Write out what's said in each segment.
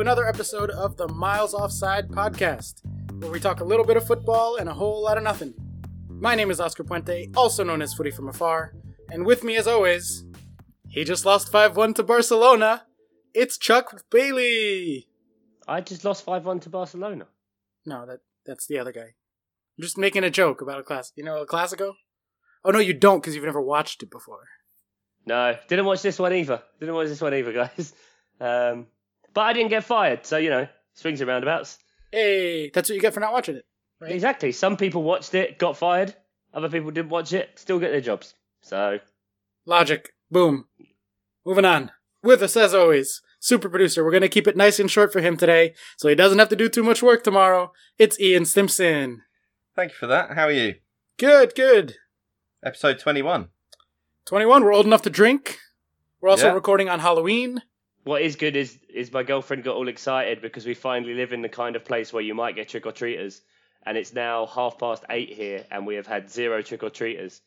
To another episode of the Miles Offside podcast, where we talk a little bit of football and a whole lot of nothing. My name is Oscar Puente, also known as Footy from Afar, and with me, as always, he just lost 5 1 to Barcelona. It's Chuck Bailey. I just lost 5 1 to Barcelona. No, that that's the other guy. I'm just making a joke about a class. You know, a Classico? Oh, no, you don't because you've never watched it before. No, didn't watch this one either. Didn't watch this one either, guys. Um, but I didn't get fired, so you know, swings and roundabouts. Hey, that's what you get for not watching it. Right? Exactly. Some people watched it, got fired. Other people didn't watch it, still get their jobs. So Logic. Boom. Moving on. With us, as always, super producer. We're going to keep it nice and short for him today, so he doesn't have to do too much work tomorrow. It's Ian Stimson. Thank you for that. How are you? Good, good. Episode 21. 21, we're old enough to drink. We're also Yeah. recording on Halloween. What is good is is my girlfriend got all excited because we finally live in the kind of place where you might get trick or treaters, and it's now half past eight here, and we have had zero trick or treaters,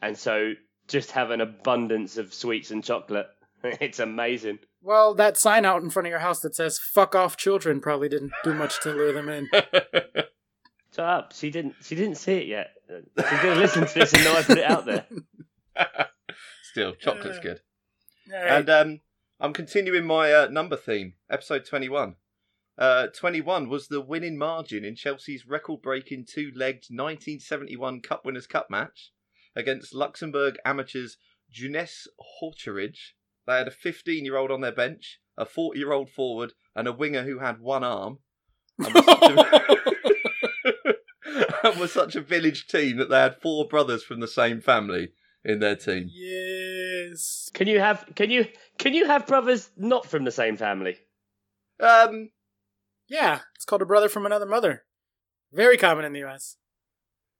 and so just have an abundance of sweets and chocolate. It's amazing. Well, that sign out in front of your house that says "fuck off, children" probably didn't do much to lure them in. Shut up. She didn't. She didn't see it yet. She's gonna listen to this and know I put it out there. Still, chocolate's good. All right. And um, I'm continuing my uh, number theme, episode 21. Uh, 21 was the winning margin in Chelsea's record breaking two legged 1971 Cup Winners' Cup match against Luxembourg amateurs Jeunesse Hautcharage. They had a 15 year old on their bench, a 40 year old forward, and a winger who had one arm. And was, such a, and was such a village team that they had four brothers from the same family in their team. yes. Can you have? Can you? Can you have brothers not from the same family? Um, Yeah, it's called a brother from another mother. Very common in the U.S.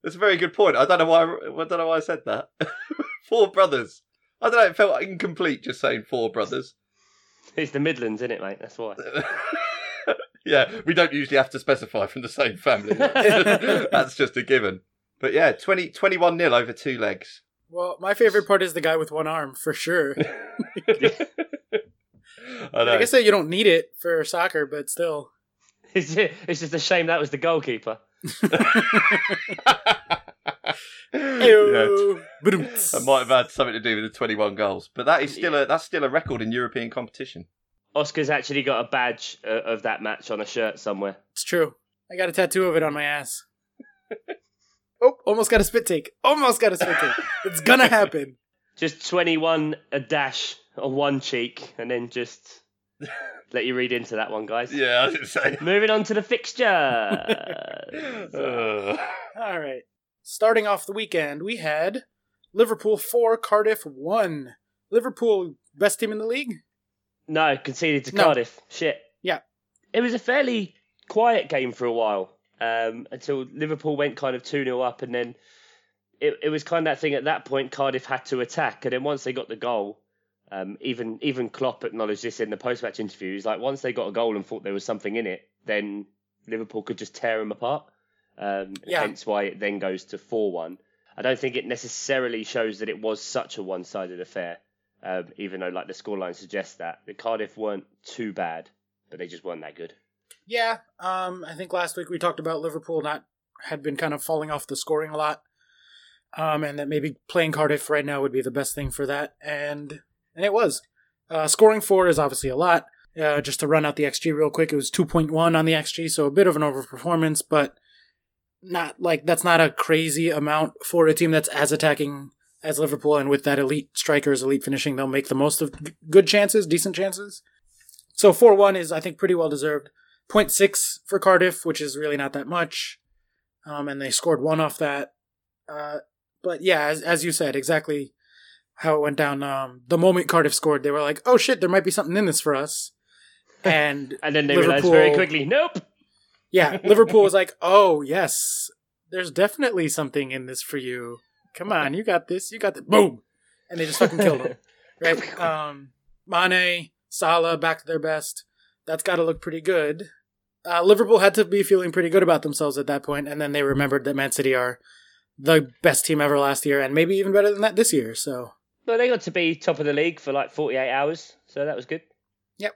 That's a very good point. I don't know why. I don't know why I said that. four brothers. I don't know. It felt incomplete just saying four brothers. It's the Midlands, isn't it, mate? That's why. yeah, we don't usually have to specify from the same family. That's, that's just a given. But yeah, 20, 21 nil over two legs. Well, my favorite part is the guy with one arm, for sure. I. I guess that you don't need it for soccer, but still. It's just a shame that was the goalkeeper. yeah, Ew. That might have had something to do with the twenty-one goals, but that is still a that's still a record in European competition. Oscar's actually got a badge uh, of that match on a shirt somewhere. It's true. I got a tattoo of it on my ass. Oh, almost got a spit take. Almost got a spit take. It's gonna happen. Just 21 a dash on one cheek, and then just let you read into that one, guys. Yeah, I was gonna say. Moving on to the fixture. Uh, All right. Starting off the weekend, we had Liverpool 4, Cardiff 1. Liverpool, best team in the league? no, conceded to No. Cardiff. Shit. Yeah. It was a fairly quiet game for a while um, until Liverpool went kind of 2 0 up, and then it, it was kind of that thing at that point Cardiff had to attack, and then once they got the goal, um, even even Klopp acknowledged this in the post match interview. He's like, once they got a goal and thought there was something in it, then Liverpool could just tear them apart. Um, Yeah. Hence why it then goes to 4 1. I don't think it necessarily shows that it was such a one sided affair, um, even though like the scoreline suggests that. The Cardiff weren't too bad, but they just weren't that good. Yeah. Um, I think last week we talked about Liverpool not had been kind of falling off the scoring a lot. Um, and that maybe playing Cardiff right now would be the best thing for that. And and it was. Uh, scoring four is obviously a lot. Uh, just to run out the XG real quick, it was 2.1 on the XG, so a bit of an overperformance, but not like that's not a crazy amount for a team that's as attacking as Liverpool, and with that elite strikers, elite finishing, they'll make the most of good chances, decent chances. So 4 1 is, I think, pretty well deserved. 0.6 for Cardiff, which is really not that much. Um, and they scored one off that. Uh, but yeah, as, as you said, exactly how it went down. Um, the moment Cardiff scored, they were like, oh shit, there might be something in this for us. And And then they realised very quickly, nope. yeah, Liverpool was like, "Oh yes, there's definitely something in this for you. Come on, you got this. You got this. Boom!" And they just fucking killed him. Right? Um, Mane, Salah, back to their best. That's got to look pretty good. Uh, Liverpool had to be feeling pretty good about themselves at that point, and then they remembered that Man City are the best team ever last year, and maybe even better than that this year. So But they got to be top of the league for like 48 hours, so that was good. Yep,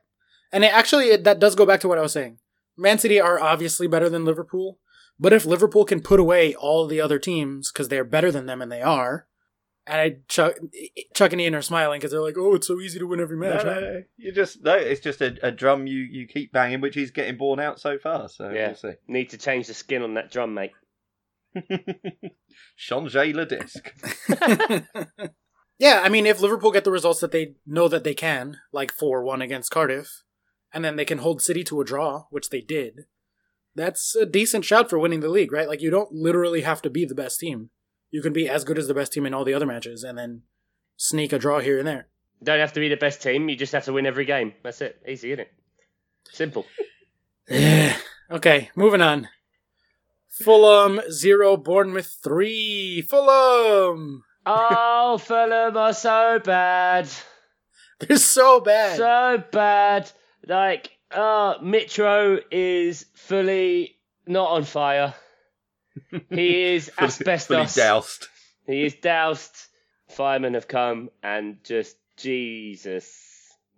and it actually, it, that does go back to what I was saying. Man City are obviously better than Liverpool, but if Liverpool can put away all the other teams because they're better than them, and they are, and I Chuck, Chuck and Ian are smiling because they're like, "Oh, it's so easy to win every match." No, huh?" no, you just no. It's just a, a drum you, you keep banging, which is getting borne out so far. So Yeah. we'll see. Need to change the skin on that drum, mate. Changer le disc. yeah, I mean, if Liverpool get the results that they know that they can, like 4 1 against Cardiff, and then they can hold City to a draw, which they did, that's a decent shout for winning the league, right? Like, you don't literally have to be the best team. You can be as good as the best team in all the other matches and then sneak a draw here and there. Don't have to be the best team. You just have to win every game. That's it. Easy, isn't it? Simple. Yeah. okay, moving on. Fulham 0, Bournemouth 3. Fulham! oh, Fulham are so bad. They're so bad. So bad. Like, uh, Mitro is fully not on fire. He is Fully- asbestos. Fully doused. He is doused. Firemen have come and just Jesus,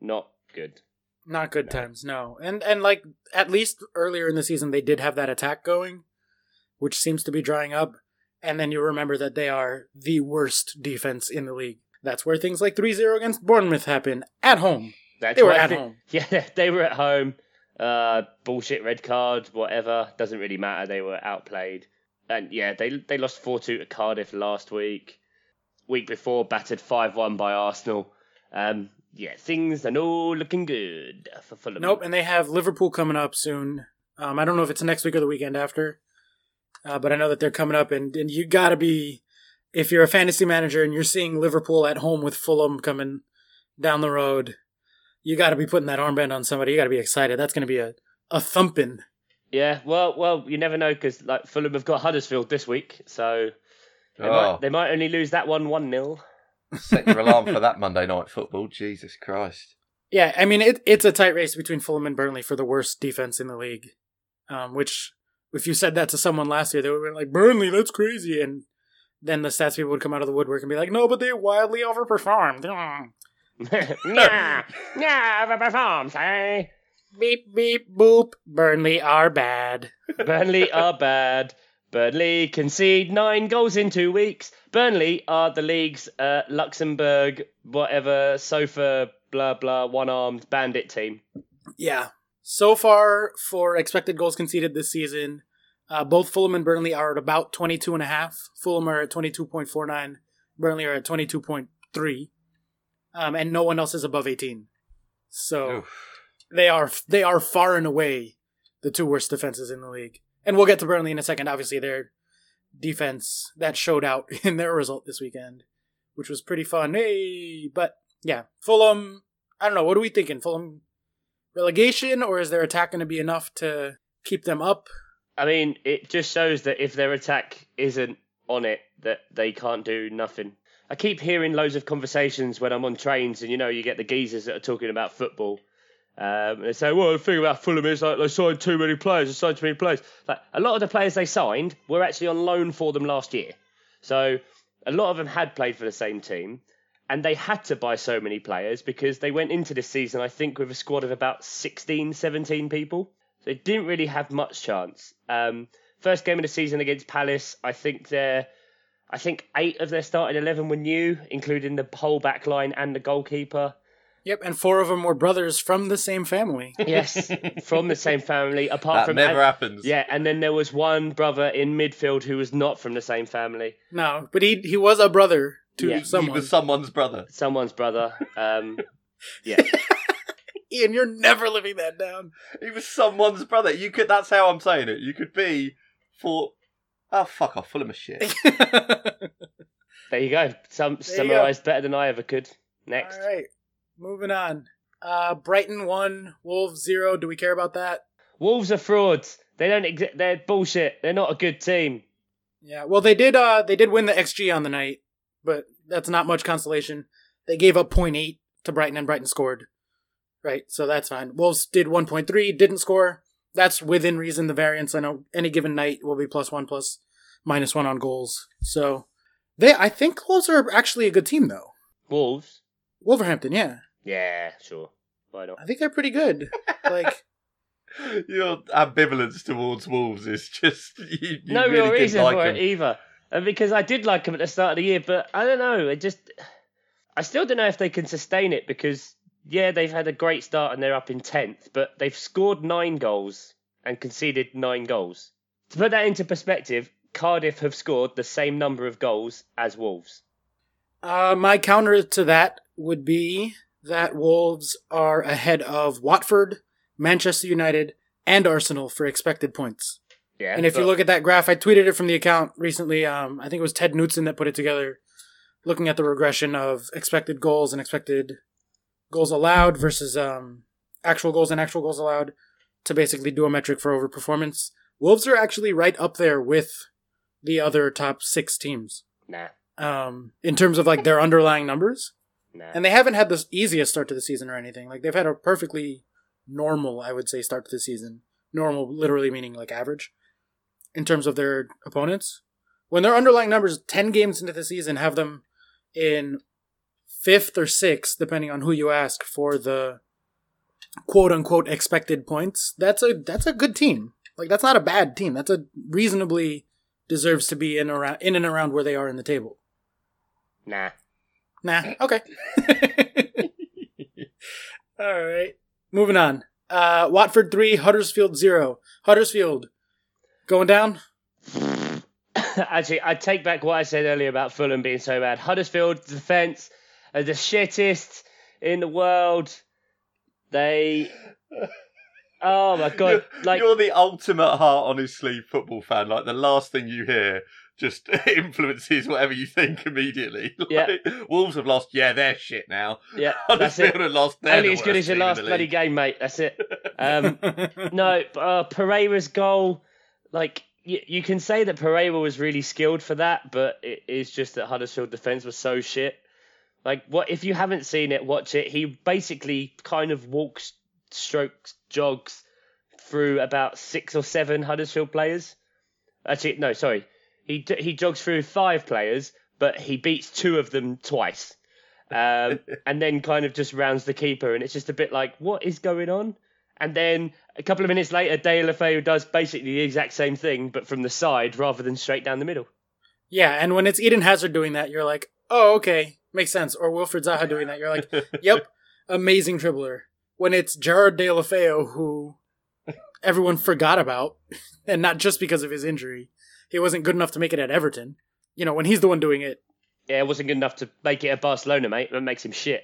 not good. Not good times, no. And and like at least earlier in the season they did have that attack going, which seems to be drying up. And then you remember that they are the worst defense in the league. That's where things like 3-0 against Bournemouth happen at home. That's They were at think- home. Yeah, they were at home. Uh, bullshit red card, whatever. Doesn't really matter. They were outplayed. And yeah, they they lost 4 2 to Cardiff last week. Week before, battered 5 1 by Arsenal. Um, yeah, things are no looking good for Fulham. Nope, and they have Liverpool coming up soon. Um, I don't know if it's next week or the weekend after, uh, but I know that they're coming up, and, and you gotta be, if you're a fantasy manager and you're seeing Liverpool at home with Fulham coming down the road, you gotta be putting that armband on somebody. You gotta be excited. That's gonna be a, a thumping. Yeah, well, well, you never know because like Fulham have got Huddersfield this week, so they, Oh, might, they might only lose that one one 0 set your alarm for that Monday night football. Jesus Christ. Yeah, I mean it, it's a tight race between Fulham and Burnley for the worst defense in the league. Um, which, if you said that to someone last year, they would have been like, "Burnley, that's crazy," and then the stats people would come out of the woodwork and be like, "No, but they wildly overperformed." Yeah, yeah, overperformed, eh? Beep beep boop. Burnley are bad. Burnley are bad. Burnley concede nine goals in two weeks. Burnley are the league's uh, Luxembourg, whatever, sofa, blah, blah, one armed bandit team. Yeah. So far for expected goals conceded this season, uh, both Fulham and Burnley are at about 22 and a half. Fulham are at 22.49. Burnley are at 22.3. Um, and no one else is above 18. So Oof. They are they are far and away the two worst defenses in the league. And we'll get to Burnley in a second. Obviously, their defense that showed out in their result this weekend, which was pretty fun. Hey, but yeah, Fulham. I don't know. What are we thinking? Fulham relegation, or is their attack going to be enough to keep them up? I mean, it just shows that if their attack isn't on it, that they can't do nothing. I keep hearing loads of conversations when I'm on trains, and you know, you get the geezers that are talking about football. Um, they say, well, the thing about Fulham is like they signed too many players, they signed too many players. Like a lot of the players they signed were actually on loan for them last year. So a lot of them had played for the same team, and they had to buy so many players because they went into this season, I think, with a squad of about 16, 17 people. They didn't really have much chance. Um, first game of the season against Palace, I think they're, I think eight of their starting eleven were new, including the whole back line and the goalkeeper. Yep, and four of them were brothers from the same family. Yes, from the same family. Apart That from never and- happens. Yeah, and then there was one brother in midfield who was not from the same family. No, but he he was a brother to Yeah. He was someone's brother. Someone's brother. Um, yeah, Ian, you're never living that down. He was someone's brother. You could. That's how I'm saying it. You could be for. Oh fuck off! Full of shit. there you go. Some There you go. summarised better than I ever could. Next. All right, moving on. Uh, Brighton one, Wolves zero. Do we care about that? Wolves are frauds. They don't exist. They're bullshit. They're not a good team. Yeah. Well, they did. Uh, they did win the XG on the night, but that's not much consolation. They gave up 0.8 to Brighton, and Brighton scored. Right, so that's fine. Wolves did 1.3, didn't score. That's within reason. The variance I know any given night will be plus one, plus minus one on goals. So they, I think Wolves are actually a good team though. Wolves. Wolverhampton, yeah. Yeah, sure. Why not? I think they're pretty good. Like, Your ambivalence towards Wolves is just you, you no really real didn't reason like for them. it either. And because I did like them at the start of the year, but I don't know. It just, I still don't know if they can sustain it because yeah, they've had a great start and they're up in tenth, but they've scored nine goals and conceded nine goals. To put that into perspective, Cardiff have scored the same number of goals as Wolves. uh, my counter to that would be that Wolves are ahead of Watford, Manchester United, and Arsenal for expected points. Yeah, And if you look at that graph, I tweeted it from the account recently. Um, I think it was Ted Knutson that put it together, looking at the regression of expected goals and expected goals allowed versus um, actual goals and actual goals allowed to basically do a metric for overperformance. Wolves are actually right up there with the other top six teams nah, um, in terms of like their underlying numbers. Nah. And they haven't had the easiest start to the season or anything. Like they've had a perfectly normal, I would say, start to the season. Normal, literally meaning like average, in terms of their opponents. When their underlying numbers, ten games into the season, have them in fifth or sixth, depending on who you ask, for the quote unquote expected points. That's a that's a good team. Like that's not a bad team. That's a reasonably deserves to be in around in and around where they are in the table. nah. Nah. Okay. All right. Moving on. Uh, Watford three, Huddersfield zero. Huddersfield going down. Actually, I take back what I said earlier about Fulham being so bad. Huddersfield defence are the shittest in the world. They. Oh my god! you're, Like you're the ultimate heart on his sleeve football fan. Like the last thing you hear just influences whatever you think immediately. Yeah. Wolves have lost. Yeah, they're shit now. yeah, that's it. Huddersfield have lost. They're Only as good as your last bloody game, mate. That's it. Um, no, uh, Pereyra's goal, like you, you can say that Pereyra was really skilled for that, but it is just that Huddersfield defense was so shit. Like, what if you haven't seen it? Watch it. He basically kind of walks, strokes, jogs through about six or seven Huddersfield players. Actually, no, sorry, he d- he jogs through five players, but he beats two of them twice. Um, and then kind of just rounds the keeper, and it's just a bit like, what is going on? And then a couple of minutes later, Deulofeu does basically the exact same thing, but from the side rather than straight down the middle. yeah, and when it's Eden Hazard doing that, you're like, oh, okay, makes sense. Or Wilfried Zaha doing that, you're like, yep, amazing dribbler. When it's Gerard Deulofeu, who everyone forgot about, and not just because of his injury, he wasn't good enough to make it at Everton. You know, when he's the one doing it, Yeah, it wasn't good enough to make it at Barcelona, mate. That makes him shit.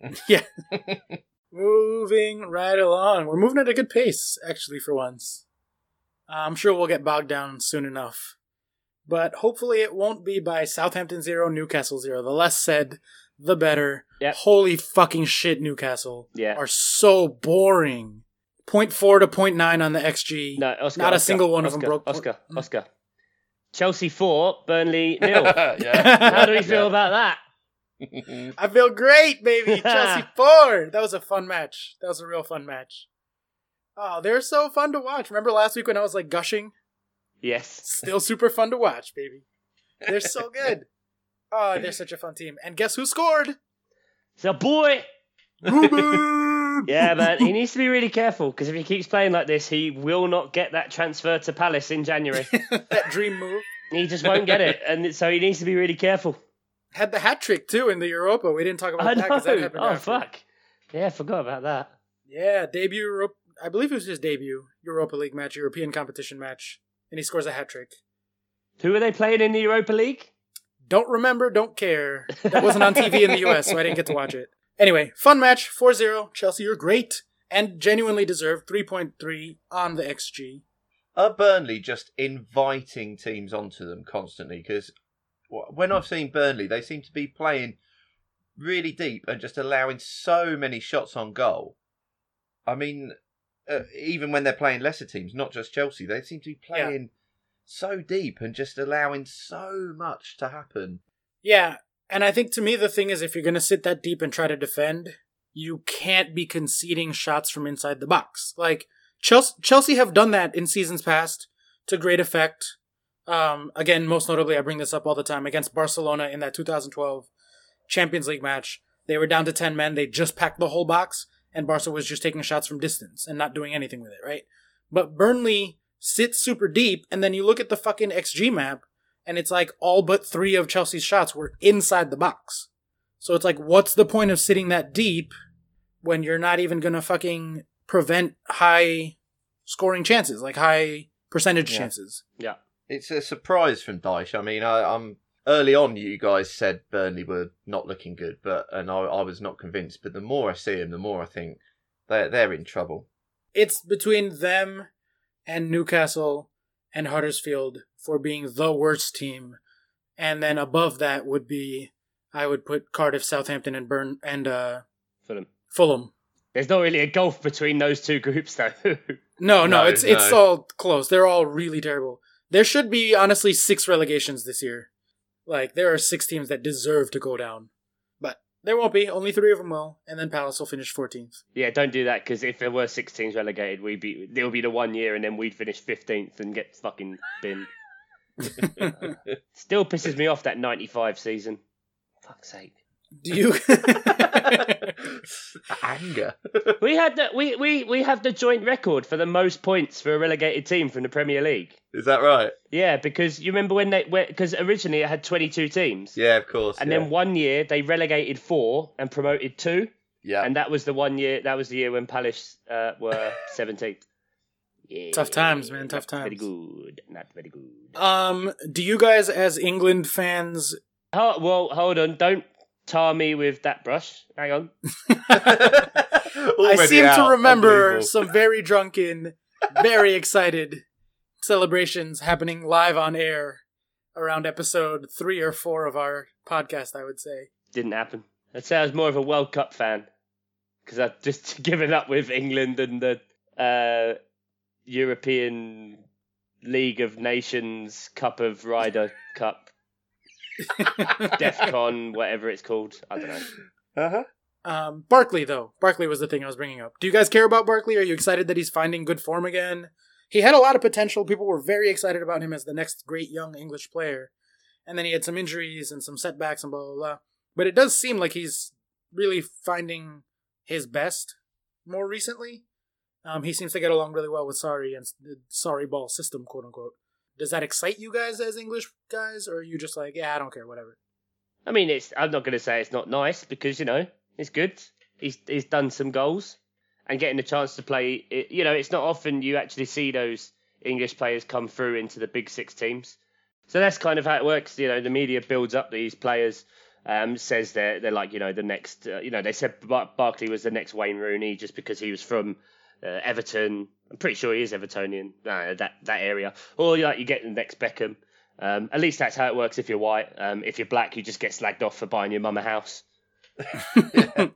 Yeah. moving right along. We're moving at a good pace, actually, for once. Uh, I'm sure we'll get bogged down soon enough. But hopefully it won't be by Southampton 0, Newcastle 0. The less said, the better. Yep. Holy fucking shit, Newcastle. Yeah. Are so boring. 0.4 to 0.9 on the XG. No, Oscar. Not a Oscar, single one of Oscar, them broke. Oscar, mm. Oscar. Chelsea four, Burnley nil. yeah. How do we feel about that? I feel great, baby. Chelsea 4. That was a fun match. That was a real fun match. Oh, they're so fun to watch. Remember last week when I was like gushing? Yes. Still super fun to watch, baby. They're so good. Oh, they're such a fun team. And guess who scored? So boy. Ruben! Yeah, man, he needs to be really careful because if he keeps playing like this, he will not get that transfer to Palace in January. that dream move. he just won't get it, and so he needs to be really careful. Had the hat trick too in the Europa. We didn't talk about I that because that happened Oh after. fuck. Yeah, I forgot about that. Yeah, debut Europe. I believe it was his debut Europa League match, European competition match, and he scores a hat trick. Who are they playing in the Europa League? Don't remember, don't care. That wasn't on TV in the US, so I didn't get to watch it. Anyway, fun match, 4-0. Chelsea, you're great and genuinely deserve 3.3 on the XG. Are Burnley just inviting teams onto them constantly? Because when I've seen Burnley, they seem to be playing really deep and just allowing so many shots on goal. I mean, uh, even when they're playing lesser teams, not just Chelsea, they seem to be Yeah. playing so deep and just allowing so much to happen. Yeah, and I think to me the thing is if you're going to sit that deep and try to defend, you can't be conceding shots from inside the box. Like Chelsea, Chelsea have done that in seasons past to great effect. Um, again, most notably, I bring this up all the time against Barcelona in that 2012 Champions League match. They were down to 10 men. They just packed the whole box and Barca was just taking shots from distance and not doing anything with it, right? But Burnley sits super deep, and then you look at the fucking XG map, and it's like all but three of Chelsea's shots were inside the box. So it's like, what's the point of sitting that deep when you're not even gonna fucking prevent high scoring chances, like high percentage Yeah. chances? Yeah. It's a surprise from Dyche. I mean, I, I'm early on. You guys said Burnley were not looking good, but and I, I was not convinced. But the more I see them, the more I think they're they're in trouble. It's between them and Newcastle and Huddersfield for being the worst team, and then above that would be I would put Cardiff, Southampton, and Burn and uh, Fulham. Fulham. There's not really a gulf between those two groups, though. No, no, No, it's it's all close. They're all really terrible. There should be honestly six relegations this year. Like there are six teams that deserve to go down, but there won't be. Only three of them will, and then Palace will finish 14th. yeah, don't do that because if there were six teams relegated, we'd be it'll be the one year, and then we'd finish fifteenth and get fucking binned. Still pisses me off that '95 season. Fuck's sake. Do you? Anger. We had the, we, we, we have the joint record for the most points for a relegated team from the Premier League. Is that right? Yeah, because you remember when they because originally it had 22 teams. Yeah, of course. And yeah. then one year they relegated four and promoted two, yeah. and that was the one year. That was the year when Palace uh, were 17th. Yeah, Tough times, man, tough not Very times. good. Not very good. um, do you guys, as England fans, Oh, well, hold on. Don't tar me with that brush. Hang on. I Already seem to remember some very drunken, very excited celebrations happening live on air around episode three or four of our podcast. I would say. Didn't happen. I'd say I was more of a World Cup fan because I'd just given up with England and the uh, European League of Nations Cup of Ryder Cup, DEFCON, whatever it's called. I don't know. Uh-huh. Um, Barkley, though. Barkley was the thing I was bringing up. Do you guys care about Barkley? Are you excited that he's finding good form again? He had a lot of potential. People were very excited about him as the next great young English player. And then he had some injuries and some setbacks and blah, blah, blah. But it does seem like he's really finding his best more recently. Um, he seems to get along really well with Sarri and the Sarri ball system, quote unquote. Does that excite you guys as English guys, or are you just like, yeah, I don't care, whatever? I mean, it's. I'm not going to say it's not nice because you know it's good. He's he's done some goals and getting the chance to play. It, you know, it's not often you actually see those English players come through into the big six teams. So that's kind of how it works. You know, the media builds up these players. Um, says they're they're like you know the next. Uh, you know, they said Bar- Barkley was the next Wayne Rooney just because he was from uh, Everton. I'm pretty sure he is Evertonian. Uh, that that area. Or like you get the next Beckham. Um, at least that's how it works if you're white. Um, if you're black, you just get slagged off for buying your mum a house.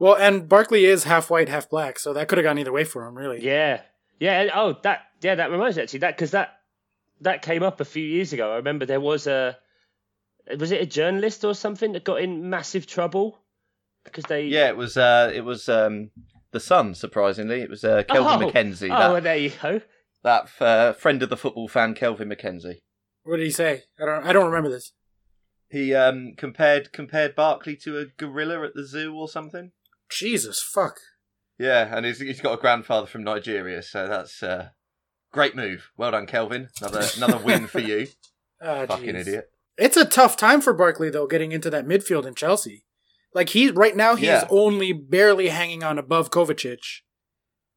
Well, and Barkley is half white, half black, so that could have gone either way for him, really. Yeah, yeah. and- Oh, that yeah, that reminds me actually that because that that came up a few years ago. I remember there was a was it a journalist or something that got in massive trouble because they Yeah, it was. Uh, it was um, the Sun. Surprisingly, it was uh, Kelvin Oh, MacKenzie. Oh, well, there you go. that uh, friend of the football fan, Kelvin MacKenzie. What did he say? I don't. I don't remember this. He um, compared compared Barkley to a gorilla at the zoo or something. Jesus fuck. Yeah, and he's, he's got a grandfather from Nigeria, so that's uh, great move. Well done, Kelvin. Another another win for you. Ah, Fucking jeez. idiot. It's a tough time for Barkley though, getting into that midfield in Chelsea. Like he right now, he's Yeah. only barely hanging on above Kovacic,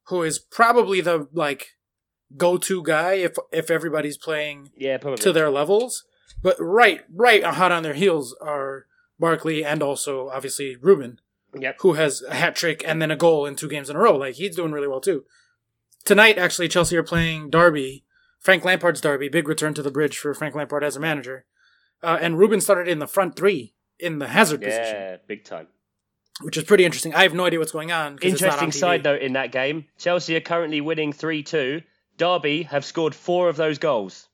who is probably the like go-to guy if if everybody's playing Yeah, probably. to their levels. But right, right, hot on their heels are Barkley and also obviously Ruben. Yep. who has a hat trick and then a goal in two games in a row. Like he's doing really well too. Tonight, actually, Chelsea are playing Derby, Frank Lampard's Derby. Big return to the bridge for Frank Lampard as a manager. Uh, and Ruben started in the front three in the hazard position, Yeah, big time. which is pretty interesting. I have no idea what's going on. 'cause it's not Interesting on TV. side note in that game: Chelsea are currently winning three two. Derby have scored four of those goals.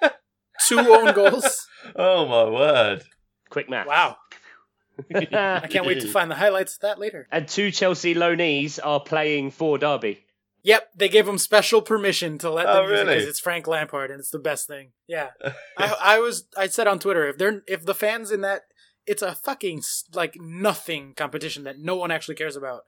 Two own goals. Oh my word! Quick math. Wow. I can't wait to find the highlights of that later. And two Chelsea loanees are playing for Derby. Yep, they gave him special permission to let Oh, them use it because it's Frank Lampard and it's the best thing. Yeah, I, I was I said on Twitter if they're if the fans in that it's a fucking like nothing competition that no one actually cares about,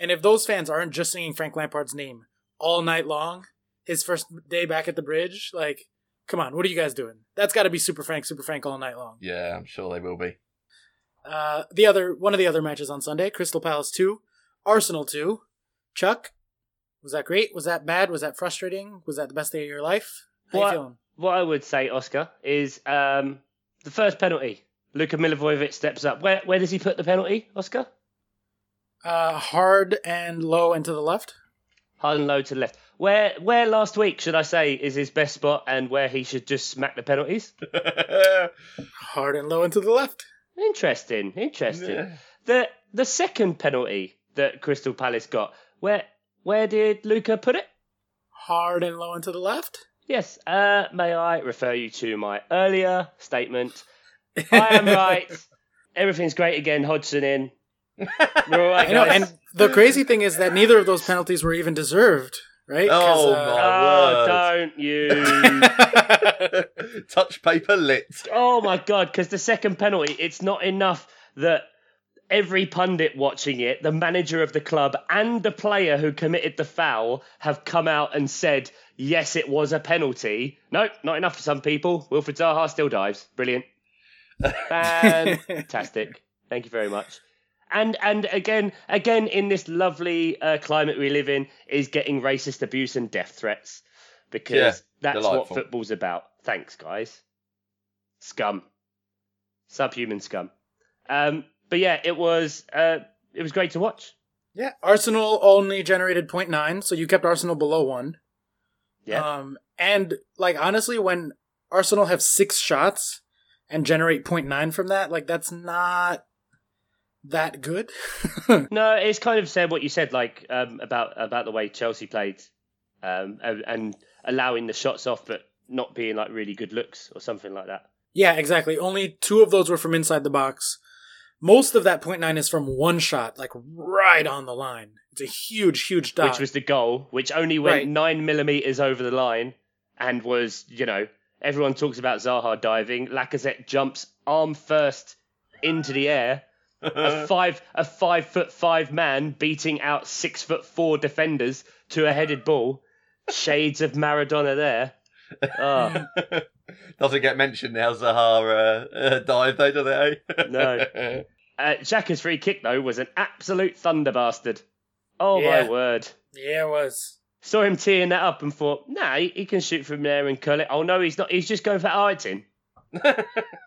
And if those fans aren't just singing Frank Lampard's name all night long, his first day back at the bridge, like, come on, what are you guys doing? That's got to be Super Frank, Super Frank all night long. Yeah, I'm sure they will be. Uh, the other one of the other matches on Sunday, Crystal Palace two, Arsenal two. Chuck, was that great? Was that bad? Was that frustrating? Was that the best day of your life? How you What- feeling? What I would say, Oscar, is um, the first penalty. Luka Milivojevic steps up. Where where does he put the penalty, Oscar? Uh, hard and low and to the left. Hard and low to the left. Where where last week should I say is his best spot, and where he should just smack the penalties? Hard and low and to the left. Interesting, interesting. Yeah. The the second penalty that Crystal Palace got, where where did Luka put it? Hard and low and to the left. Yes, uh, may I refer you to my earlier statement? I am right. Everything's great again. Hodgson in. We're all right, I know, guys. and the crazy thing is that neither of those penalties were even deserved, right? 'Cause, Oh, uh, oh, word. don't you? Touch paper lit. oh my god! Because the second penalty, it's not enough that every pundit watching it, the manager of the club, and the player who committed the foul have come out and said, "Yes, it was a penalty." No, not enough for some people. Wilfried Zaha still dives. Brilliant. Fantastic. Thank you very much. And and again, again in this lovely uh, climate we live in, is getting racist abuse and death threats because Yeah, that's delightful. what football's about. Thanks, guys. Scum, subhuman scum. Um, but yeah, it was uh, it was great to watch. yeah, Arsenal only generated 0.9, so you kept Arsenal below one. Yeah, Um, and like honestly, when Arsenal have six shots and generate 0.9 from that, like that's not that good. no, it's kind of said what you said, like um, about about the way Chelsea played, um, and, and allowing the shots off, but not being like really good looks or something like that. yeah, exactly. Only two of those were from inside the box. Most of that 0.9 is from one shot, like right on the line. It's a huge, huge dot. which was the goal, which only went Right. nine millimeters over the line and was, you know, everyone talks about Zaha diving. Lacazette jumps arm first into the air. A five a five foot five man beating out six foot four defenders to a headed ball. Shades of Maradona there. Oh, Doesn't get mentioned now, Zaha uh, uh, dive, though, do they? No. uh, Xhaka's free kick though was an absolute thunder bastard. Oh Yeah. my word. yeah, it was. Saw him teeing that up and thought, nah, he, he can shoot from there and curl it. Oh no, he's not. He's just going for Arton.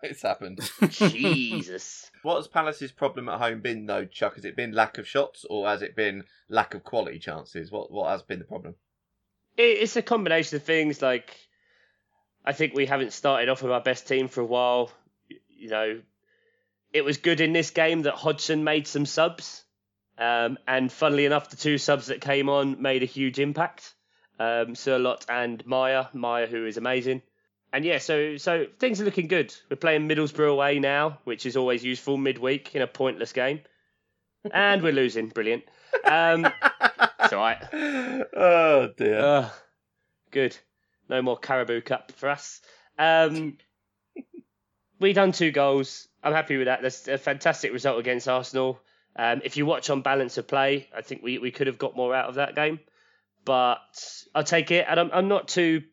it's happened. Jesus. What has Palace's problem at home been, though, Chuck? Has it been lack of shots or has it been lack of quality chances? What What has been the problem? It, it's a combination of things. Like, I think we haven't started off with our best team for a while. You know, it was good in this game that Hodgson made some subs. Um, and funnily enough, the two subs that came on made a huge impact. Um, Sorloth and Meyer. Meyer, who is amazing. And yeah, so so things are looking good. We're playing Middlesbrough away now, which is always useful midweek in a pointless game. And we're losing. Brilliant. Um, it's all right. Oh, dear. Uh, good. No more Carabao Cup for us. Um, we done two goals. I'm happy with that. That's a fantastic result against Arsenal. Um, if you watch on balance of play, I think we, we could have got more out of that game. But I'll take it. And I'm, I'm not too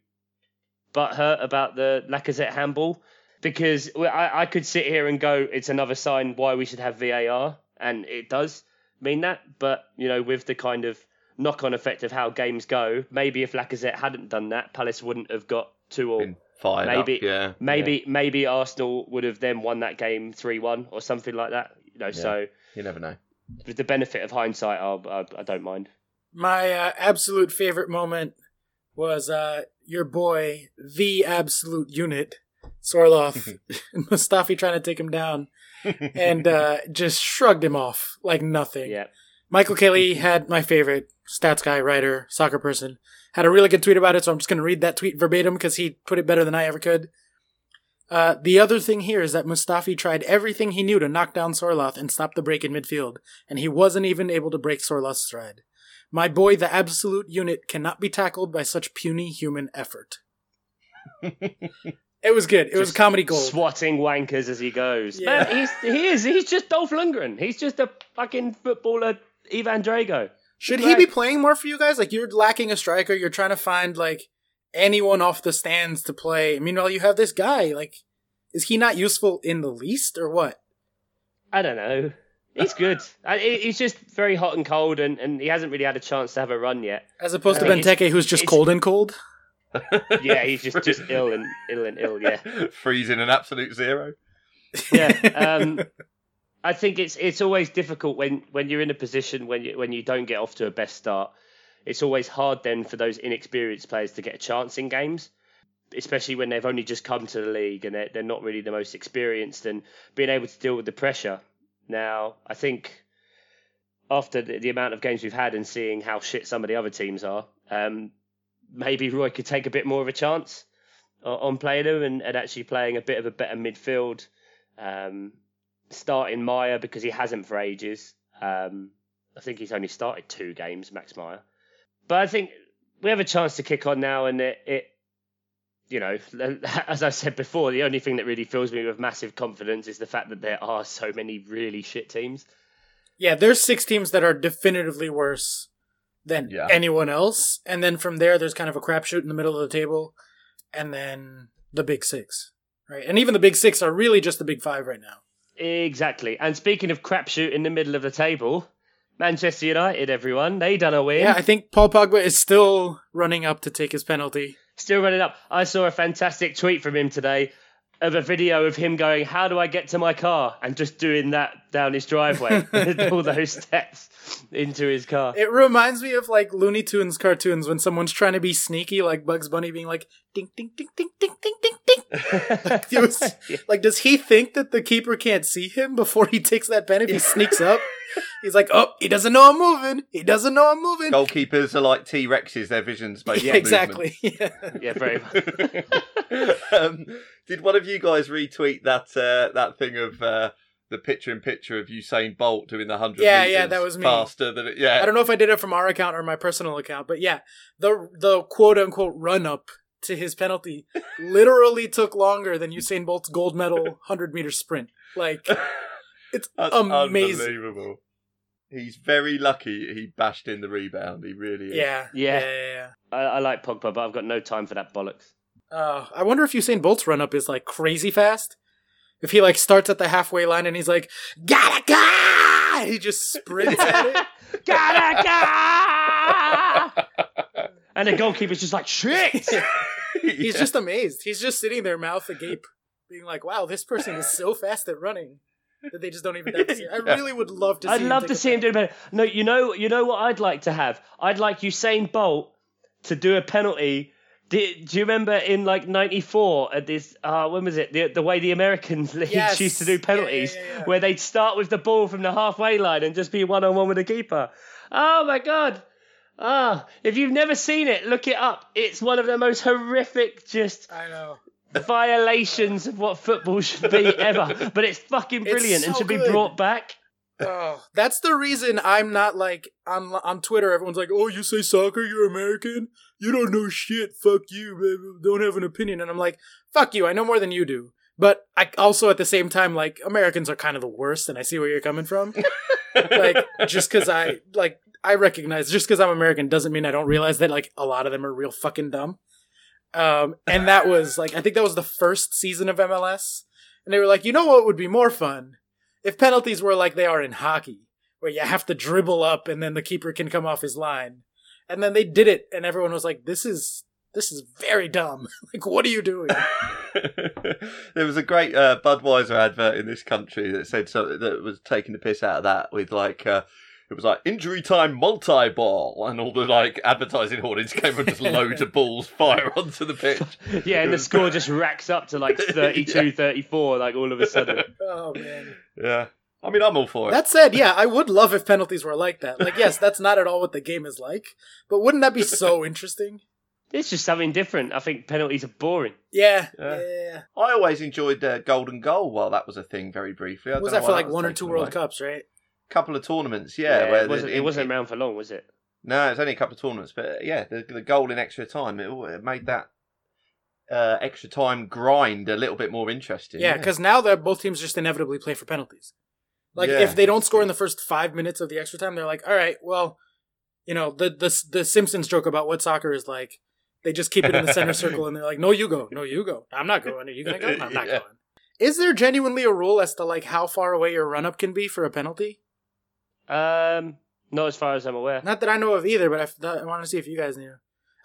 butthurt about the Lacazette handball because I, I could sit here and go, it's another sign why we should have VAR. And it does mean that. But, you know, with the kind of knock on effect of how games go, maybe if Lacazette hadn't done that, Palace wouldn't have got two or Been fired maybe up, yeah. maybe maybe Arsenal would have then won that game three one or something like that. You know, so You never know. with the benefit of hindsight, I'll, I, I don't mind. My uh, absolute favorite moment was uh, your boy, the absolute unit, Sorloth, and Mustafi trying to take him down and uh, just shrugged him off like nothing. Yeah, Michael Caley had my favorite stats guy, writer, soccer person, had a really good tweet about it, so I'm just going to read that tweet verbatim because he put it better than I ever could. Uh, the other thing here is that Mustafi tried everything he knew to knock down Sorloth and stop the break in midfield, and he wasn't even able to break Sorloth's stride. My boy, the absolute unit, cannot be tackled by such puny human effort. It was good. It was comedy gold. swatting wankers as he goes. Yeah. Man, he's he is he's just Dolph Lundgren. He's just a fucking footballer Ivan Drago. Should Like- he be playing more for you guys? Like you're lacking a striker. You're trying to find like anyone off the stands to play. Meanwhile, you have this guy. Like, is he not useful in the least, or what? I don't know. He's good. I, he's just very hot and cold, and, and he hasn't really had a chance to have a run yet. As opposed to Uh, Benteke, who's just cold and cold. Yeah, he's just, just ill and ill and ill. Yeah, Freezing an absolute zero. yeah. Um, I think it's it's always difficult when, when you're in a position when you when you don't get off to a best start. It's always hard then for those inexperienced players to get a chance in games, especially when they've only just come to the league and they're, they're not really the most experienced and being able to deal with the pressure. Now, I think after the, the amount of games we've had and seeing how shit some of the other teams are, um, maybe Roy could take a bit more of a chance on playing them and, and actually playing a bit of a better midfield. Um, starting Meyer because he hasn't for ages. Um, I think he's only started two games, Max Meyer. But I think we have a chance to kick on now, and it, it, you know, as I said before, the only thing that really fills me with massive confidence is the fact that there are so many really shit teams. Yeah, there's six teams that are definitively worse than Yeah. anyone else, and then from there, there's kind of a crapshoot in the middle of the table, and then the big six, right? And even the big six are really just the big five right now. Exactly. And speaking of crapshoot in the middle of the table, Manchester United, everyone. They done a win. Yeah, I think Paul Pogba is still running up to take his penalty. Still running up. I saw a fantastic tweet from him today of a video of him going, How do I get to my car? and just doing that down his driveway, all those steps into his car. It reminds me of like Looney Tunes cartoons when someone's trying to be sneaky, like Bugs Bunny being like, Ding, ding, ding, ding, ding, ding, ding, ding. like, like, does he think that the keeper can't see him before he takes that pen if he sneaks up? He's like, oh, he doesn't know I'm moving. He doesn't know I'm moving. Goalkeepers are like T Rexes, their vision's based yeah, on exactly. Yeah. yeah, very much. um, did one of you guys retweet that uh, that thing of uh, the picture in picture of Usain Bolt doing the hundred? Yeah, yeah, that was me. Faster than it. Yeah, I don't know if I did it from our account or my personal account, but yeah, the the quote unquote run up to his penalty literally took longer than Usain Bolt's gold medal hundred meter sprint. Like it's That's amazing. unbelievable. He's very lucky he bashed in the rebound. He really is. Yeah, Yeah. yeah, yeah. yeah. I, I like Pogba, but I've got no time for that bollocks. Uh, I wonder if Usain Bolt's run up is like crazy fast. If he like starts at the halfway line and he's like, gotta go! He just sprints at it. Gotta go! and the goalkeeper's just like, shit! He's Yeah. just amazed. He's just sitting there, mouth agape, being like, wow, this person is so fast at running that they just don't even have to see. it. I really would love to see I'd love take to see him penalty. do better. No, you know, you know what I'd like to have. I'd like Usain Bolt to do a penalty. Do, do you remember in like '94 at this? Uh, when was it? The, the way the Americans leagues Yes. used to do Yeah, yeah, penalties, yeah, yeah. where they'd start with the ball from the halfway line and just be one on one with the keeper. Oh my god! Ah, if you've never seen it, look it up. It's one of the most horrific, just I know. Violations of what football should be ever. But it's fucking It's brilliant and so should be brought back. Oh, that's the reason I'm not like on on Twitter. Everyone's like, "Oh, you say soccer? You're American? You don't know shit. Fuck you. baby. Don't have an opinion." And I'm like, "Fuck you. I know more than you do." But I also at the same time like Americans are kind of the worst, and I see where you're coming from. like just because I like I recognize just because I'm American doesn't mean I don't realize that like a lot of them are real fucking dumb. Um, and that was like I think that was the first season of MLS, and they were like, you know what would be more fun if penalties were like they are in hockey, where you have to dribble up and then the keeper can come off his line, and then they did it, and everyone was like, this is this is very dumb. like, what are you doing? there was a great uh, Budweiser advert in this country that said something that was taking the piss out of that with like uh, it was like injury time multi ball and all the like advertising hoardings came and just loads of balls fire onto the pitch. Yeah, and the score just racks up to like 32, 34, like all of a sudden. oh man. Yeah, I mean I'm all for it. That said, yeah, I would love if penalties were like that. Like, yes, that's not at all what the game is like, but wouldn't that be so interesting? It's just something different. I think penalties are boring. Yeah, Yeah. yeah. yeah, yeah. I always enjoyed uh, Golden Goal while that was a thing very briefly. I Was don't that know for like one or two World away. Cups, right? Couple of tournaments, yeah. Yeah, where it wasn't, the- it wasn't around for long, was it? No, it was only a couple of tournaments, but uh, yeah, the, the goal in extra time it, it made that uh, extra time grind a little bit more interesting. Yeah, because now that both teams just inevitably play for penalties. Like Yeah, if they don't score in the first five minutes of the extra time, they're like, all right, well, you know, the the the Simpsons joke about what soccer is like. They just keep it in the center circle, and they're like, "No, you go. No, you go. I'm not going. Are you gonna go? I'm not Yeah. going." Is there genuinely a rule as to like how far away your run up can be for a penalty? Um, no, as far as I'm aware. Not that I know of either, but I, f- I want to see if you guys knew.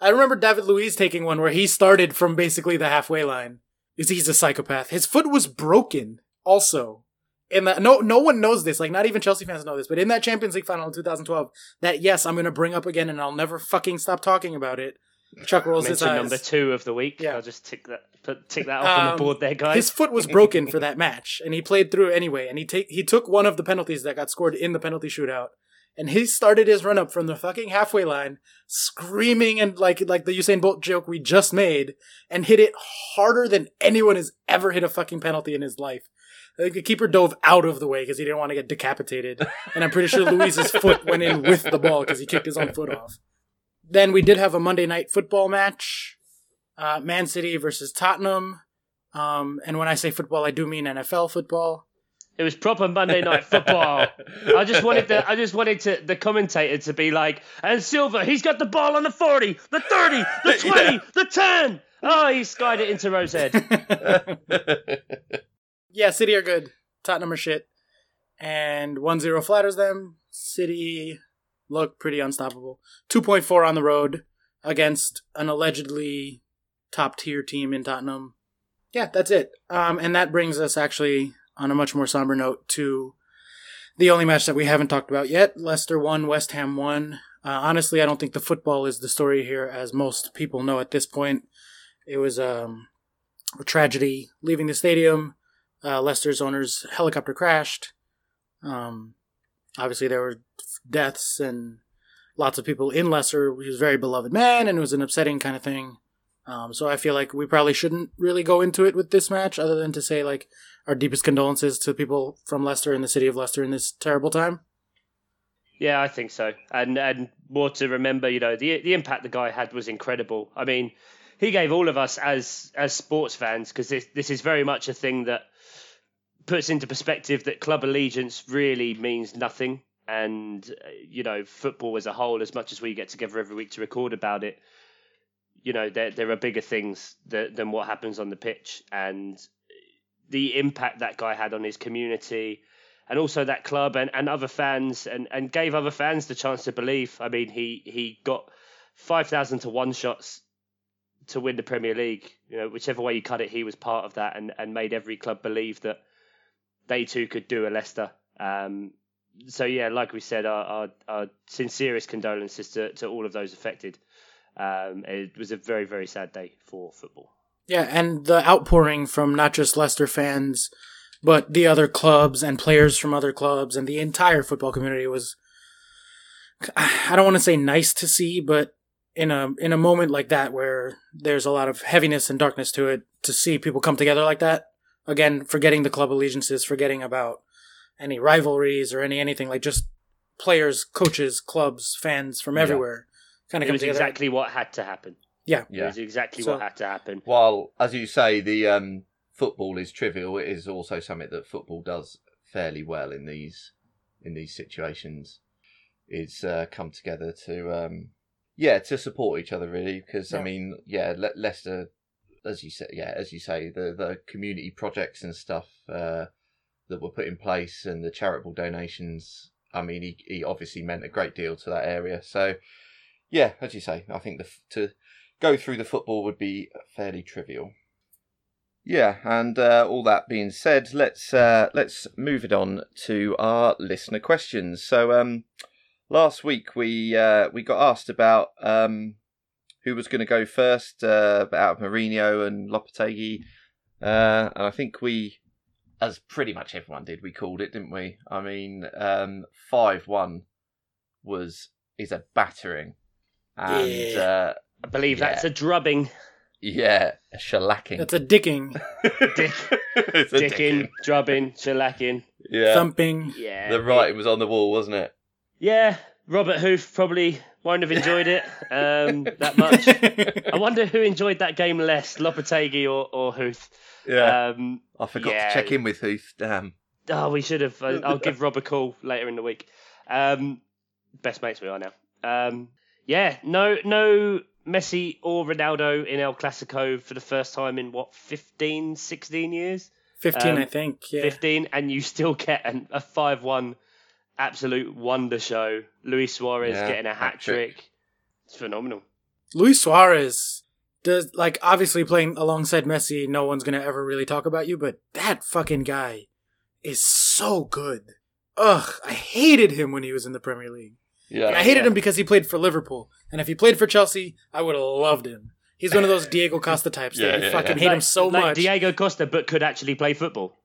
I remember David Luiz taking one where he started from basically the halfway line. Because he's a psychopath. His foot was broken. Also, in that no no one knows this. Like not even Chelsea fans know this. But in that Champions League final in 2012, that yes, I'm gonna bring up again, and I'll never fucking stop talking about it. Chuck rolls his eyes. number two of the week. Yeah. I'll just tick that put, tick that off on Um, the board there, guys. His foot was broken for that match, and he played through anyway. And he take he took one of the penalties that got scored in the penalty shootout, and he started his run up from the fucking halfway line, screaming and like like the Usain Bolt joke we just made, and hit it harder than anyone has ever hit a fucking penalty in his life. Like, the keeper dove out of the way because he didn't want to get decapitated, and I'm pretty sure Luiz's foot went in with the ball because he kicked his own foot off. Then we did have a Monday night football match, uh, Man City versus Tottenham. Um, and when I say football, I do mean NFL football. It was proper Monday night football. I just wanted the I just wanted to the commentator to be like, and Silva, he's got the ball on the forty, the thirty, the twenty, Yeah. the ten. Oh, he skied it into Rosehead. yeah, City are good. Tottenham are shit. And 1 0 flatters them. City look pretty unstoppable. 2.4 on the road against an allegedly top tier team in Tottenham. Yeah, that's it. Um, and that brings us actually on a much more somber note to the only match that we haven't talked about yet. Leicester won, West Ham won. Uh, honestly, I don't think the football is the story here, as most people know at this point. It was um, a tragedy leaving the stadium. Uh, Leicester's owner's helicopter crashed. Um, obviously, there were deaths and lots of people in Leicester. He was a very beloved man, and it was an upsetting kind of thing. Um, so I feel like we probably shouldn't really go into it with this match, other than to say like our deepest condolences to people from Leicester and the city of Leicester in this terrible time. Yeah, I think so. And and more to remember, you know, the the impact the guy had was incredible. I mean, he gave all of us as as sports fans because this this is very much a thing that puts into perspective that club allegiance really means nothing. And uh, you know, football as a whole, as much as we get together every week to record about it, you know, there there are bigger things that, than what happens on the pitch, and the impact that guy had on his community and also that club and, and other fans and, and gave other fans the chance to believe. I mean, he he got five thousand to one shots to win the Premier League. You know, whichever way you cut it, he was part of that and, and made every club believe that they too could do a Leicester. Um, so yeah, like we said, our, our, our sincerest condolences to, to all of those affected. Um, it was a very very sad day for football. Yeah, and the outpouring from not just Leicester fans, but the other clubs and players from other clubs and the entire football community was I don't want to say nice to see, but in a in a moment like that where there's a lot of heaviness and darkness to it, to see people come together like that, again, forgetting the club allegiances, forgetting about any rivalries or any anything like just players, coaches, clubs, fans from Yeah. everywhere kind of It come together. exactly what had to happen. yeah. It yeah. was exactly So- what had to happen. While, as you say, the um, football is trivial, it is also something that football does fairly well in these in these situations. Is uh, come together to um, yeah to support each other really because I mean yeah Le- Leicester as you say yeah as you say the the community projects and stuff uh, that were put in place and the charitable donations I mean he he obviously meant a great deal to that area so yeah as you say I think the to go through the football would be fairly trivial. Yeah, and uh, all that being said, let's uh, let's move it on to our listener questions. So, um, last week we uh, we got asked about um, who was going to go first uh, out of Mourinho and Lopetegui, uh, and I think we, as pretty much everyone did, we called it, didn't we? I mean, um, five one was is a battering, and Yeah. uh, I believe Yeah. that's a drubbing. yeah, a shellacking. That's a dicking, Dick, It's a dicking, drubbing, shellacking. Yeah. thumping. Yeah. the writing was on the wall, wasn't it? Yeah. Robert Huth probably won't have enjoyed it um, that much. I wonder who enjoyed that game less, Lopetegui or, or Huth. Yeah. Um, I forgot yeah. to check in with Huth. Damn. Oh, we should have. I'll give Rob a call later in the week. Um, best mates we are now. Um, yeah, no, no Messi or Ronaldo in El Clasico for the first time in what 15, 16 years. 15, Um, I think. Yeah. 15, and you still get an, a 5 1 absolute wonder show. Luis Suarez Yeah, getting a hat hat-trick. trick. It's phenomenal. Luis Suarez does like obviously playing alongside Messi. No one's gonna ever really talk about you, but that fucking guy is so good. Ugh, I hated him when he was in the Premier League. Yeah, I hated yeah. him because he played for Liverpool, and if he played for Chelsea, I would have loved him. He's one of those Diego Costa types Yeah, that you yeah, fucking yeah. hate him Like- so like much. Diego Costa, but could actually play football.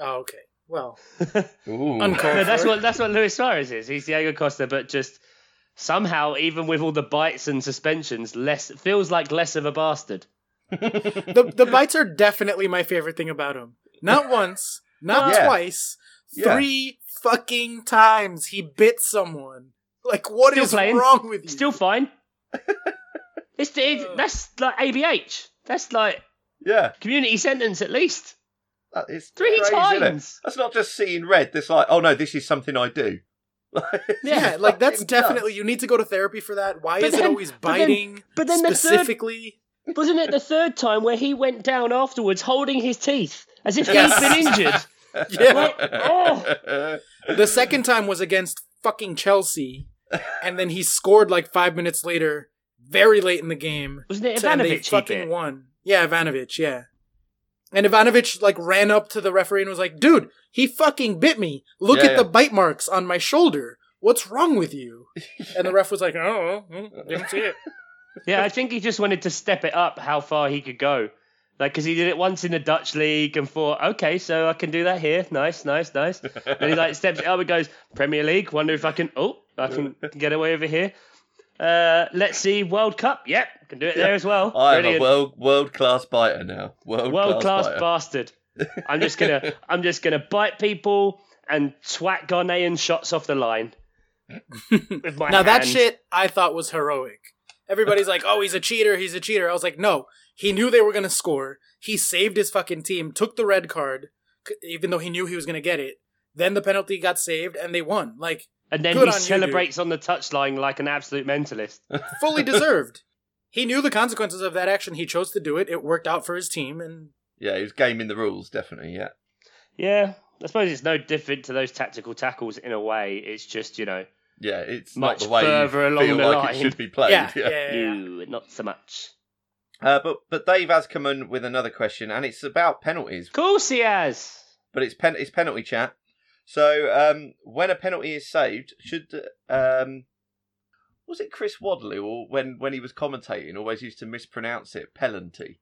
oh, okay. Well, Ooh. No, that's what that's what Luis Suarez is. He's Diego Costa, but just somehow, even with all the bites and suspensions, less feels like less of a bastard. the the bites are definitely my favorite thing about him. Not once, not Yeah. twice, Yeah. three fucking times he bit someone. Like, what is Still playing. wrong with you? Still fine. it's, it's that's like ABH. That's like Yeah, community sentence at least. That is Three crazy, times. That's not just seeing red. That's like, oh no, this is something I do. yeah, like that's definitely you need to go to therapy for that. Why But is it then- always but then- biting? but then the third- specifically, Wasn't it the third time where he went down afterwards holding his teeth as if Yes. he'd been injured? yeah. Oh. The second time was against fucking Chelsea, and then he scored like five minutes later, very late in the game. Wasn't it and they Ivanovic? fucking bit? won. Yeah, Ivanovic. Yeah. And Ivanovic like ran up to the referee and was like, "Dude, he fucking bit me. Look Yeah, at yeah. the bite marks on my shoulder. What's wrong with you?" And the ref was like, "Oh, mm, didn't see it." Yeah, I think he just wanted to step it up how far he could go. Like, because he did it once in the Dutch league and thought, okay, so I can do that here. Nice, nice, nice. and he like steps it up and goes, Premier League, wonder if I can, oh, I can get away over here. Uh, let's see, World Cup. Yep, can do it there as well. I'm a Brilliant. world world class biter now. World, World class biter. bastard. I'm just gonna, I'm just gonna bite people and twat Ghanaian shots off the line. with my now that shit I thought was heroic. Everybody's like, "Oh, he's a cheater. He's a cheater." I was like, "No, he knew they were gonna score. He saved his fucking team. Took the red card, even though he knew he was gonna get it. Then the penalty got saved, and they won. Like and then good he on you, celebrates on the touchline like an absolute mentalist. fully deserved. He knew the consequences of that action. He chose to do it. It worked out for his team, and Yeah, he was gaming the rules, definitely. Yeah, Yeah, I suppose it's no different to those tactical tackles in a way. It's just you know, yeah, it's Much not the way further you along feel the like line. it should be played. yeah, yeah, yeah, yeah. you not so much. Uh, but but Dave has come in with another question, and it's about penalties. Of course he has. But it's pen it's penalty chat. So um, when a penalty is saved, should um, was it Chris Waddle or when when he was commentating always used to mispronounce it penalty?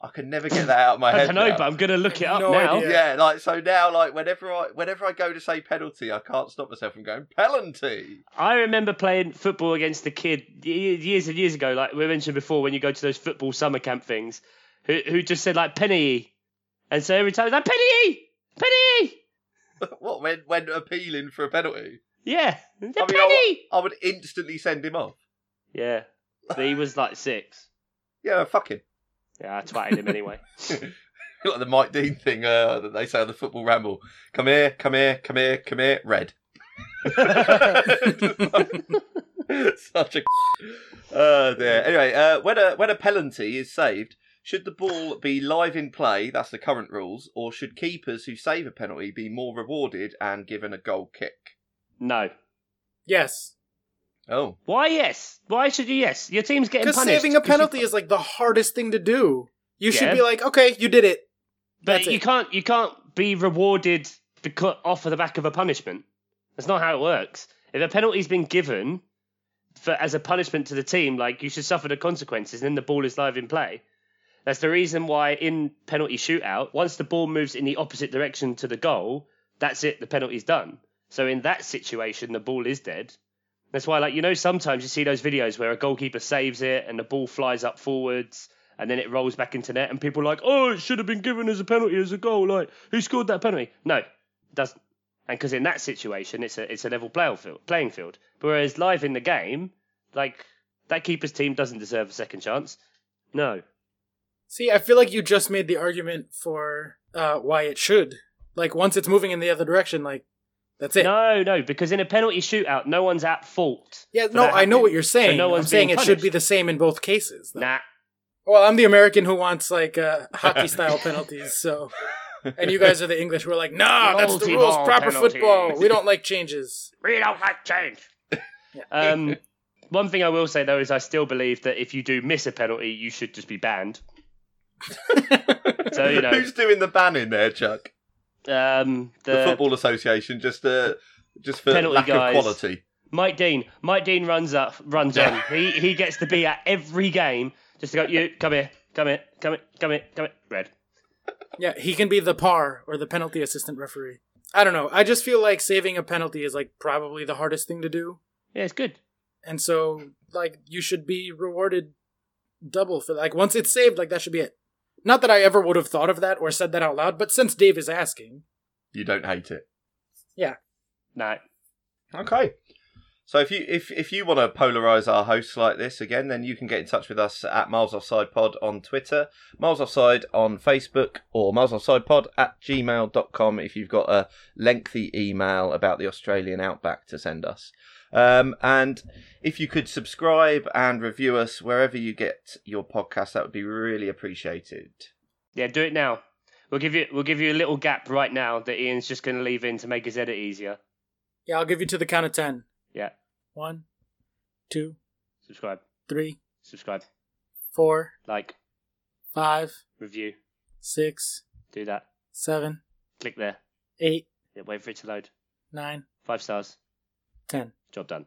I can never get that out of my head. I know, now. but I'm gonna look it up No now. idea. Yeah, like so now, like whenever I whenever I go to say penalty, I can't stop myself from going penalty. I remember playing football against a kid years and years ago, like we mentioned before, when you go to those football summer camp things, who who just said like penny, and so every time like penny, penny, what when when appealing for a penalty? yeah, the I mean, penny, I would instantly send him off. yeah. But he was like six. Yeah, fuck him. Yeah, I twatted him anyway. like the Mike Dean thing uh, that they say on the football ramble. Come here, come here, come here, come here. Red. Such a. Oh dear. Anyway, uh, when a when a penalty is saved, should the ball be live in play? That's the current rules, or should keepers who save a penalty be more rewarded and given a goal kick? no. yes, Oh, Why yes? Why should you yes? Your team's getting punished. because punished. saving a 'cause you- penalty is like the hardest thing to do. You should be like, "Okay, you did it." But That's you it. can't you can't be rewarded because off of the back of a punishment. That's not how it works. If a penalty's been given for as a punishment to the team, like you should suffer the consequences, and then the ball is live in play. That's the reason why in penalty shootout, once the ball moves in the opposite direction to the goal, that's it. The penalty's done. So in that situation, the ball is dead. That's why, like you know, sometimes you see those videos where a goalkeeper saves it and the ball flies up forwards and then it rolls back into net, and people are like, "Oh, it should have been given as a penalty as a goal." Like, who scored that penalty? No, doesn't. And because in that situation, it's a it's a level playing field. But whereas live in the game, like that keeper's team doesn't deserve a second chance. No. See, I feel like you just made the argument for uh, why it should. Like once it's moving in the other direction, like that's it. No, no, because in a penalty shootout, no one's at fault. yeah, no, I know what you're saying. no I'm one's saying being it should be the same in both cases. though. Nah. Well, I'm the American who wants like uh, hockey style penalties, so and you guys are the English We're like, nah, that's the rules. Proper penalties." football. We don't like changes. We don't like change. um, one thing I will say though is I still believe that if you do miss a penalty, you should just be banned. So you know, Who's doing the banning there, Chuck? um, The, the, Football Association, just uh, just for Penalty lack guys. of quality. Mike Dean. Mike Dean runs up, runs on. He he gets to be at every game. Just to go, you come here, come here, come here, come here, come here. Red. Yeah, he can be the par or the penalty assistant referee. I don't know. I just feel like saving a penalty is like probably the hardest thing to do. Yeah, it's good. And so like you should be rewarded double for like once it's saved, like that should be it. Not that I ever would have thought of that or said that out loud, but since Dave is asking, You don't hate it. Yeah. No. Okay. So if you if if you want to polarize our hosts like this again, then you can get in touch with us at Miles Offside Pod on Twitter, Miles Offside on Facebook, or Miles Offside Pod at gmail.com if you've got a lengthy email about the Australian outback to send us. Um, and if you could subscribe and review us wherever you get your podcast, that would be really appreciated. Yeah, do it now. We'll give you we'll give you a little gap right now that Ian's just going to leave in to make his edit easier. yeah, I'll give you to the count of ten. Yeah. One, two, Subscribe. three, Subscribe. four, Like. five, Review. six, Do that. seven, Click there. eight, Yeah, wait for it to load. nine, Five stars. Ten. Job done.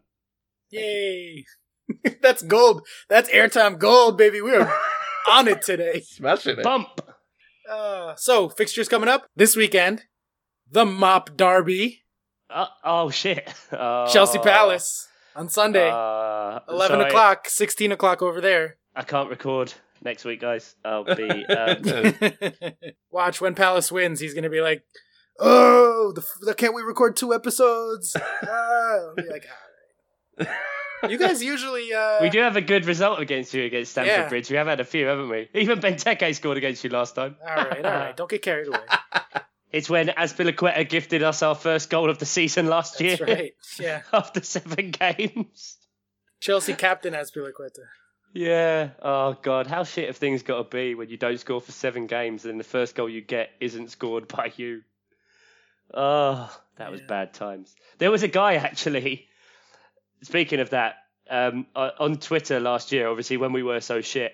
Yay! That's gold. That's airtime gold, baby. We're on it today. Smashing it. Bump. Uh, so fixtures coming up this weekend. The Mop Derby, Uh, oh shit. Uh, Chelsea Palace on Sunday, Uh, eleven sorry, o'clock, sixteen o'clock over there. I can't record next week, guys. I'll be. Um, Watch when Palace wins. He's gonna be like, "Oh, the, the, can't we record two episodes?" Ah, be like, "All right." You guys usually uh, we do have a good result against you against Stamford Yeah. Bridge. We have had a few, haven't we? Even Benteke scored against you last time. All right, all right. Don't get carried away. It's when Azpilicueta gifted us our first goal of the season last year That's right. Yeah, after seven games. Chelsea captain Azpilicueta. Yeah. Oh god, how shit have things got to be when you don't score for seven games and the first goal you get isn't scored by you? Oh, that was bad times. There was a guy actually. Speaking of that, um, on Twitter last year, obviously when we were so shit,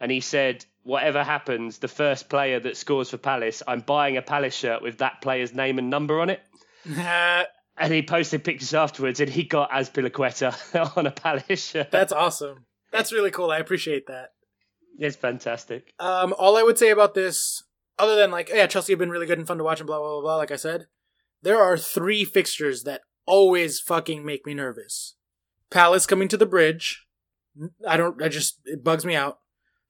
and he said, "Whatever happens, the first player that scores for Palace, I'm buying a Palace shirt with that player's name and number on it." And he posted pictures afterwards, and he got Azpilicueta on a Palace shirt. That's awesome. That's really cool. I appreciate that. It's fantastic. Um, all I would say about this, other than like, oh, yeah, Chelsea have been really good and fun to watch and blah blah blah blah. Like I said, there are three fixtures that always fucking make me nervous. Palace coming to the bridge. I don't. I just it bugs me out.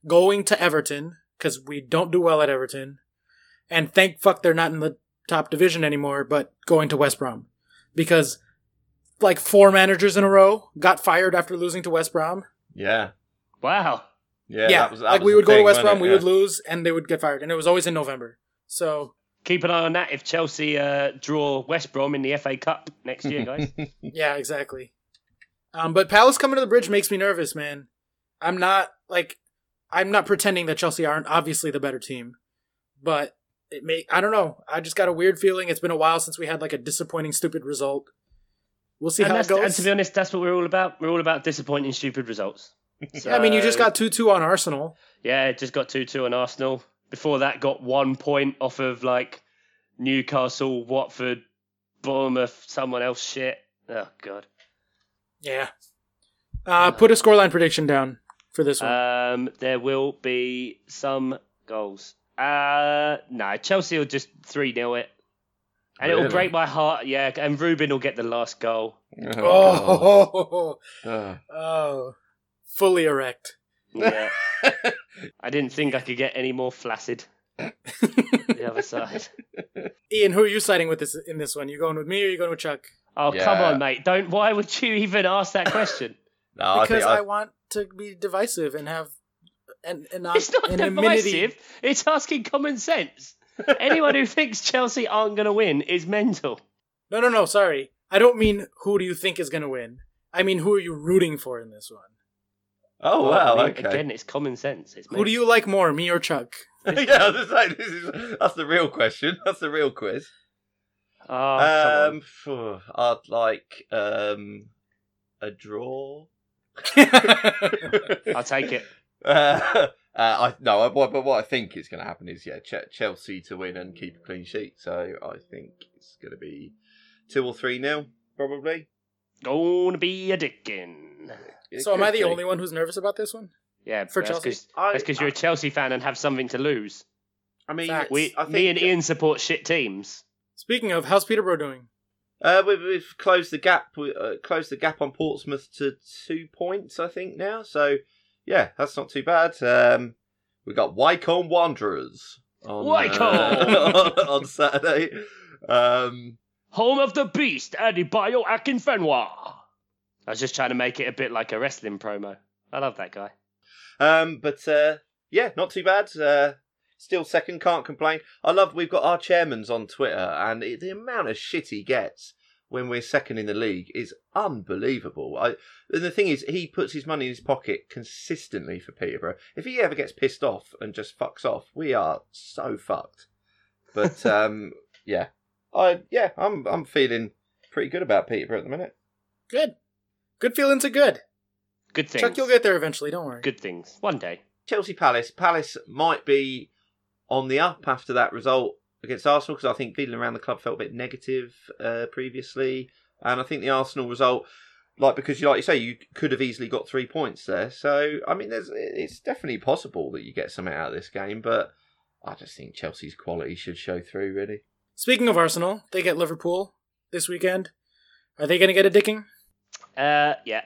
Going to Everton because we don't do well at Everton, and thank fuck they're not in the top division anymore. But going to West Brom because like four managers in a row got fired after losing to West Brom. Yeah. Wow. Yeah. Yeah, that was, that like was we would go to West Brom, we Yeah. would lose, and they would get fired, and it was always in November. So Keep an eye on that if Chelsea uh, draw West Brom in the FA Cup next year, guys. yeah, exactly. Um, but Palace coming to the bridge makes me nervous, man. I'm not like I'm not pretending that Chelsea aren't obviously the better team, but it may I don't know. I just got a weird feeling. It's been a while since we had like a disappointing, stupid result. We'll see and, how it that's- and goes. to be honest, that's what we're all about. We're all about disappointing, stupid results. So, I mean, you just got two two on Arsenal. yeah, just got two two on Arsenal. Before that, got one point off of like Newcastle, Watford, Bournemouth, someone else shit. Oh god. Yeah. Uh, put a scoreline prediction down for this one. Um, there will be some goals. Uh, no, Chelsea will just three 0 it, and it'll break my heart. Yeah, and Ruben will get the last goal. oh, God. oh, fully erect. Yeah. I didn't think I could get any more flaccid. the other side. Ian, who are you siding with this in this one? You going with me or you going with Chuck? Oh Yeah. come on, mate! Don't. Why would you even ask that question? No, I Because think I, I, want to be divisive and have an an, it's not an divisive. It's asking common sense. Anyone who thinks Chelsea aren't going to win is mental. No, no, no. Sorry, I don't mean who do you think is going to win. I mean who are you rooting for in this one? Oh Well, wow, I mean, okay. Again, it's common sense. It's Who do you like more, me or Chuck? yeah, I was just saying, this is that's the real question. That's the real quiz. Oh, um, phew, I'd like um a draw. I'll take it. Uh, uh, I no, I, but what I think is going to happen is yeah, Ch- Chelsea to win and keep a clean sheet. So I think it's going to be two or three nil, probably. Gonna be a dickin. It so am I the be. only one who's nervous about this one? Yeah, For that's Chelsea? 'cause- I, That's because you're a Chelsea fan and have something to lose. I mean, Facts. We, I think, me and Ian support shit teams. Speaking of, how's Peterborough doing? Uh, we've, we've closed the gap. We uh, closed the gap on Portsmouth to two points, I think now. So yeah, that's not too bad. Um, we got Wycombe Wanderers on Wycombe! uh, on Saturday. Um, Home of the Beast, Adebayo Akinfenwa. I was just trying to make it a bit like a wrestling promo. I love that guy. um, but uh, yeah, not too bad. Uh, still second, can't complain. I love we've got our chairman's on Twitter, and it, the amount of shit he gets when we're second in the league is unbelievable. I, and the thing is, he puts his money in his pocket consistently for Peterborough. If he ever gets pissed off and just fucks off, we are so fucked. But um, yeah, I yeah, I'm I'm feeling pretty good about Peterborough at the minute. Good. Good feelings are good. Good things. Chuck, you'll get there eventually. Don't worry. Good things. One day. Chelsea Palace. Palace might be on the up after that result against Arsenal because I think feeling around the club felt a bit negative uh, previously, and I think the Arsenal result, like because you like you say, you could have easily got three points there. So I mean, there's it's definitely possible that you get something out of this game, but I just think Chelsea's quality should show through. Really, Speaking of Arsenal, they get Liverpool this weekend. Are they going to get a dicking? Uh, yeah.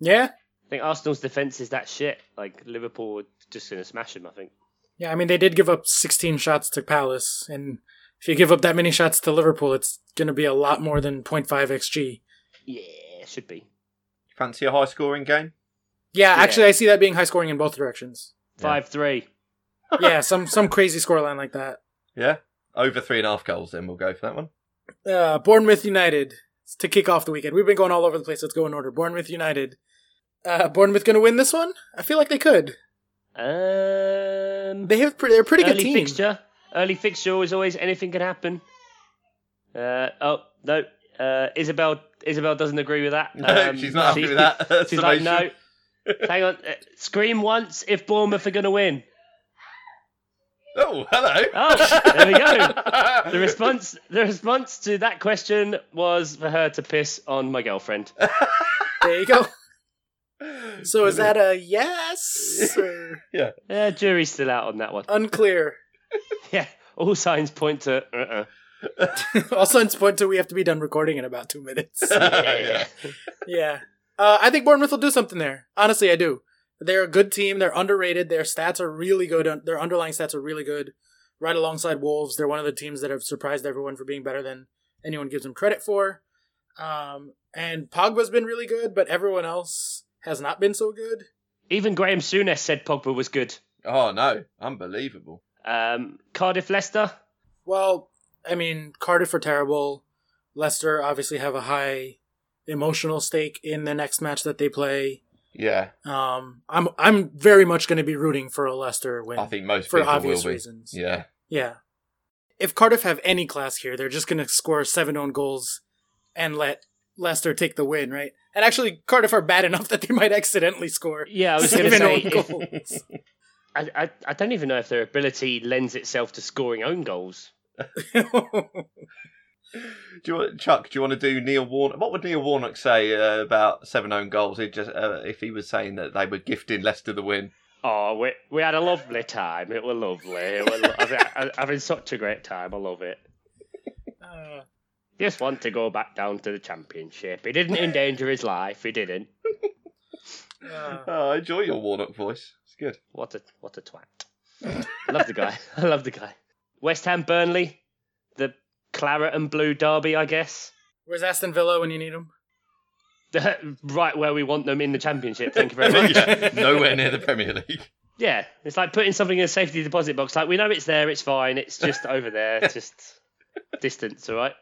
Yeah? I think Arsenal's defence is that shit. Like, Liverpool are just going to smash them, I think. Yeah, I mean, they did give up 16 shots to Palace, and if you give up that many shots to Liverpool, it's going to be a lot more than 0.5 xg. Yeah, it should be. fancy a high scoring game. Yeah, Yeah. actually, I see that being high scoring in both directions. 5 3. Yeah, some some crazy scoreline like that. Yeah, over three and a half goals. Then we'll go for that one. Uh, Bournemouth United to kick off the weekend. We've been going all over the place. Let's go in order. Bournemouth United. Uh, Bournemouth going to win this one? I feel like they could. Um, They have pre- they're a pretty good early team. fixture. Early fixture is always anything can happen. Uh, oh, no. Uh, Isabel Isabel doesn't agree with that. No, Um, she's not happy she- with that. She's like, no. Hang on. Uh, scream once if Bournemouth are going to win. Oh, hello. Oh, there we go. The response, the response to that question was for her to piss on my girlfriend. There you go. So is that a yes? Or Yeah, jury's still out on that one. unclear. Yeah, all signs point to. Uh-uh. All signs point to we have to be done recording in about two minutes. Yeah. yeah. Uh, I think Bournemouth will do something there. Honestly, I do. They're a good team. They're underrated. Their stats are really good. Their underlying stats are really good. Right alongside Wolves, they're one of the teams that have surprised everyone for being better than anyone gives them credit for. Um, and Pogba's been really good, but everyone else has not been so good. Even Graham Souness said Pogba was good. Oh no, unbelievable. Um, Cardiff Leicester. Well, I mean, Cardiff are terrible. Leicester obviously have a high emotional stake in the next match that they play. Yeah, Um, I'm I'm very much going to be rooting for a Leicester win I think most for obvious will be. reasons. Yeah, Yeah. If Cardiff have any class here, they're just going to score seven own goals and let Leicester take the win, right? And actually, Cardiff are bad enough that they might accidentally score Yeah, I was going to say. goals. I, I, I don't even know if their ability lends itself to scoring own goals. do you want, Chuck? Do you want to do Neil Warnock? What would Neil Warnock say uh, about seven own goals? He just uh, if he was saying that they were gifting Leicester the win. Oh, we, we had a lovely time. It was lovely. It was, lo- I've, I've having such a great time. I love it. Uh, Just want to go back down to the championship. He didn't endanger his life. He didn't. uh, Oh, I enjoy your Warnock voice. It's good. What a what a twat. I love the guy. I love the guy. West Ham Burnley, the claret and blue derby, I guess. where's Aston Villa when you need them? right where we want them in the championship. Thank you very much. yeah, nowhere near the Premier League. Yeah, it's like putting something in a safety deposit box. Like we know it's there, it's fine. It's just over there, just distance. All right.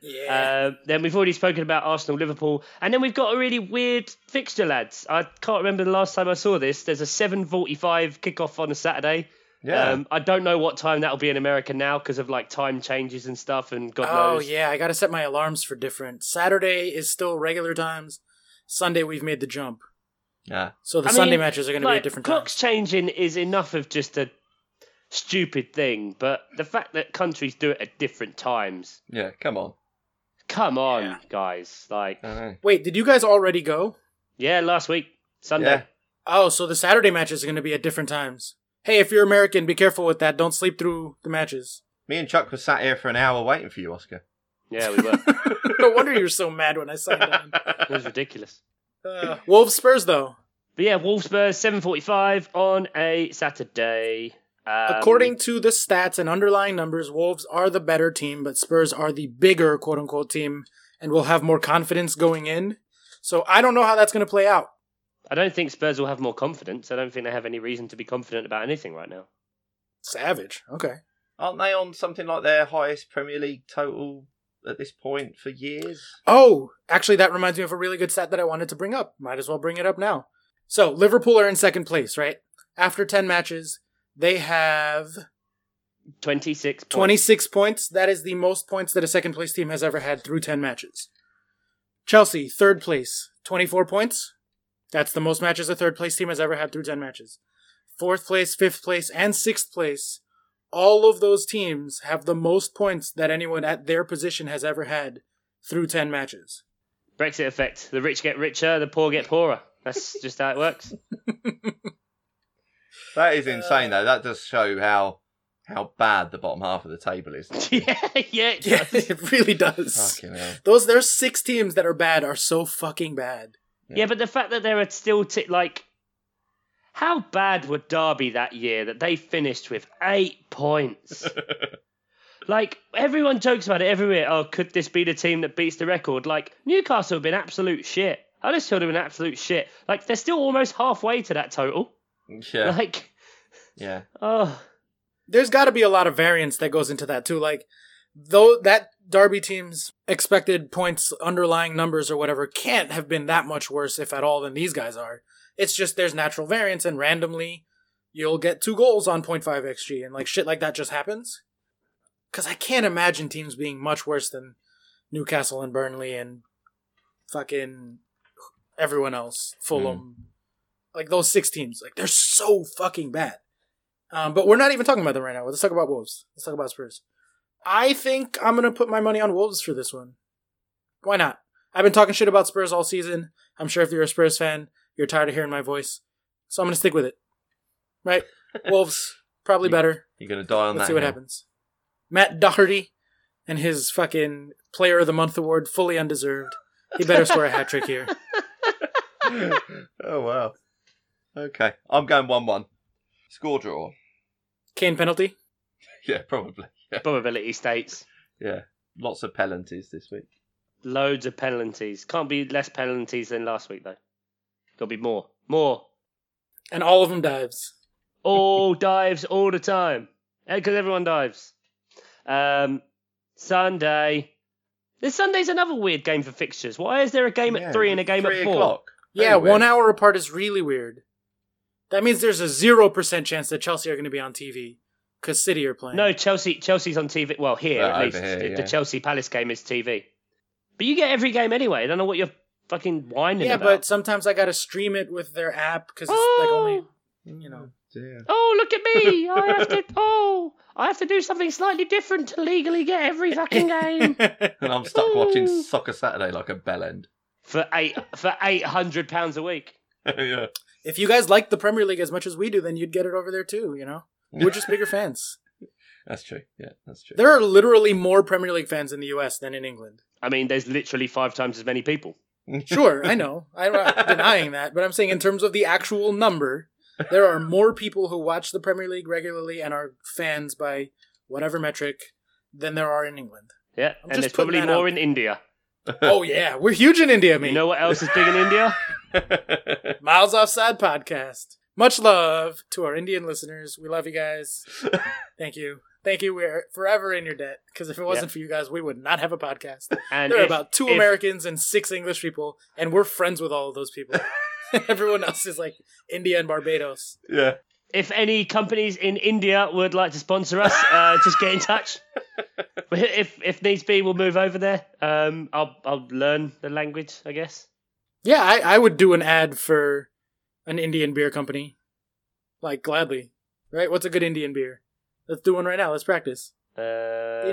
Yeah. Uh, then we've already spoken about Arsenal, Liverpool, and then we've got a really weird fixture, lads. I can't remember the last time I saw this. There's a 7:45 kickoff on a Saturday. Yeah. Um, I don't know what time that'll be in America now because of like time changes and stuff, and God oh knows. yeah, I got to set my alarms for different. Saturday is still regular times. Sunday we've made the jump, yeah. so the I Sunday mean, matches are going to be like, at different times. clocks times. changing is enough of just a stupid thing, but the fact that countries do it at different times, Yeah. Come on. come on, Yeah. guys. Like, Wait, did you guys already go? yeah, last week Sunday. Yeah. Oh, so the Saturday matches are going to be at different times. Hey, if you're American, be careful with that. Don't sleep through the matches. Me and Chuck were sat here for an hour waiting for you, Oscar. Yeah, we were. no wonder you're so mad when I signed on. it was ridiculous. Uh, Wolves Spurs though. But yeah, Wolves Spurs seven forty five on a Saturday. Um, According to the stats and underlying numbers, Wolves are the better team, but Spurs are the bigger quote unquote team and will have more confidence going in. So I don't know how that's going to play out. I don't think Spurs will have more confidence. I don't think they have any reason to be confident about anything right now. Savage. Okay. Aren't they on something like their highest Premier League total at this point for years? Oh, actually, that reminds me of a really good stat that I wanted to bring up. Might as well bring it up now. So, Liverpool are in second place, right? After 10 matches, they have Twenty six. 26 points. That is the most points that a second place team has ever had through 10 matches. Chelsea, third place, 24 points. That's the most matches a third place team has ever had through 10 matches. Fourth place, fifth place, and sixth place. All of those teams have the most points that anyone at their position has ever had through 10 matches. Brexit effect. The rich get richer, the poor get poorer. That's just how it works. That is insane, though. That does show how how bad the bottom half of the table is. yeah, yeah, it Yeah, it really does. Fucking hell. Those there's six teams that are bad are so fucking bad. Yeah, but the fact that there are still t- like, how bad were Derby that year that they finished with eight points? like everyone jokes about it everywhere. Oh, could this be the team that beats the record? Like Newcastle have been absolute shit. Huddersfield have been absolute shit. Like they're still almost halfway to that total. Yeah, Like, yeah. oh, there's got to be a lot of variance that goes into that too. Like, though that Derby team's expected points, underlying numbers, or whatever, can't have been that much worse, if at all, than these guys are. It's just there's natural variance, and randomly you'll get two goals on 0.5 xg, and like shit like that just happens. Because I can't imagine teams being much worse than Newcastle and Burnley and fucking everyone else, Fulham. Like those six teams, like they're so fucking bad. Um, but we're not even talking about them right now. Let's talk about Wolves. Let's talk about Spurs. I think I'm gonna put my money on Wolves for this one. Why not? I've been talking shit about Spurs all season. I'm sure if you're a Spurs fan, you're tired of hearing my voice. So I'm gonna stick with it. Right? Wolves probably better. You're gonna die on that. Let's that. see what hill. happens. Matt Doherty and his fucking Player of the Month award, fully undeserved. He better score a hat trick here. oh wow. Okay, I'm going one-one. Score draw. Kane penalty. Yeah, probably. Yeah, probability states. yeah. Lots of penalties this week. Loads of penalties. Can't be less penalties than last week though. Got to be more. More. And all of them dives. all dives all the time because everyone dives. Um, Sunday. This Sunday's another weird game for fixtures. Why is there a game Yeah, at three and a game three at four? o'clock. Yeah, Very weird. one hour apart is really weird. That means there's a 0% chance that Chelsea are going to be on TV because City are playing. No, Chelsea. Chelsea's on TV. Well, here Well, at least here, the, yeah. the Chelsea Palace game is TV. But you get every game anyway. I don't know what you're fucking whining Yeah, about. but sometimes I got to stream it with their app because it's like only, oh! you know. Dear. Oh, look at me! I have to. Oh, I have to do something slightly different to legally get every fucking game And I'm stuck watching oh! Soccer Saturday like a bellend. for eight for eight hundred pounds a week. yeah. if you guys like the Premier League as much as we do, then you'd get it over there too, you know? We're just bigger fans. That's true. Yeah, that's true. There are literally more Premier League fans in the US than in England. I mean, there's literally five times as many people. Sure, I know. I'm not denying that, but I'm saying in terms of the actual number, there are more people who watch the Premier League regularly and are fans by whatever metric than there are in England. Yeah, I'm and there's probably more out in India. Oh yeah, we're huge in India, mate. You know what else is big in India? Miles Offside podcast. Much love to our Indian listeners. We love you guys. Thank you. Thank you. We're forever in your debt because if it wasn't for you guys, we would not have a podcast. And There are about two if- Americans and six English people, and we're friends with all of those people. Everyone else is like India and Barbados. yeah. If any companies in India would like to sponsor us, uh, just get in touch. If if needs be, we'll move over there. Um, I'll I'll learn the language, I guess. Yeah, I, I would do an ad for an Indian beer company. Like, gladly. Right? What's a good Indian beer? Let's do one right now. Let's practice. Um,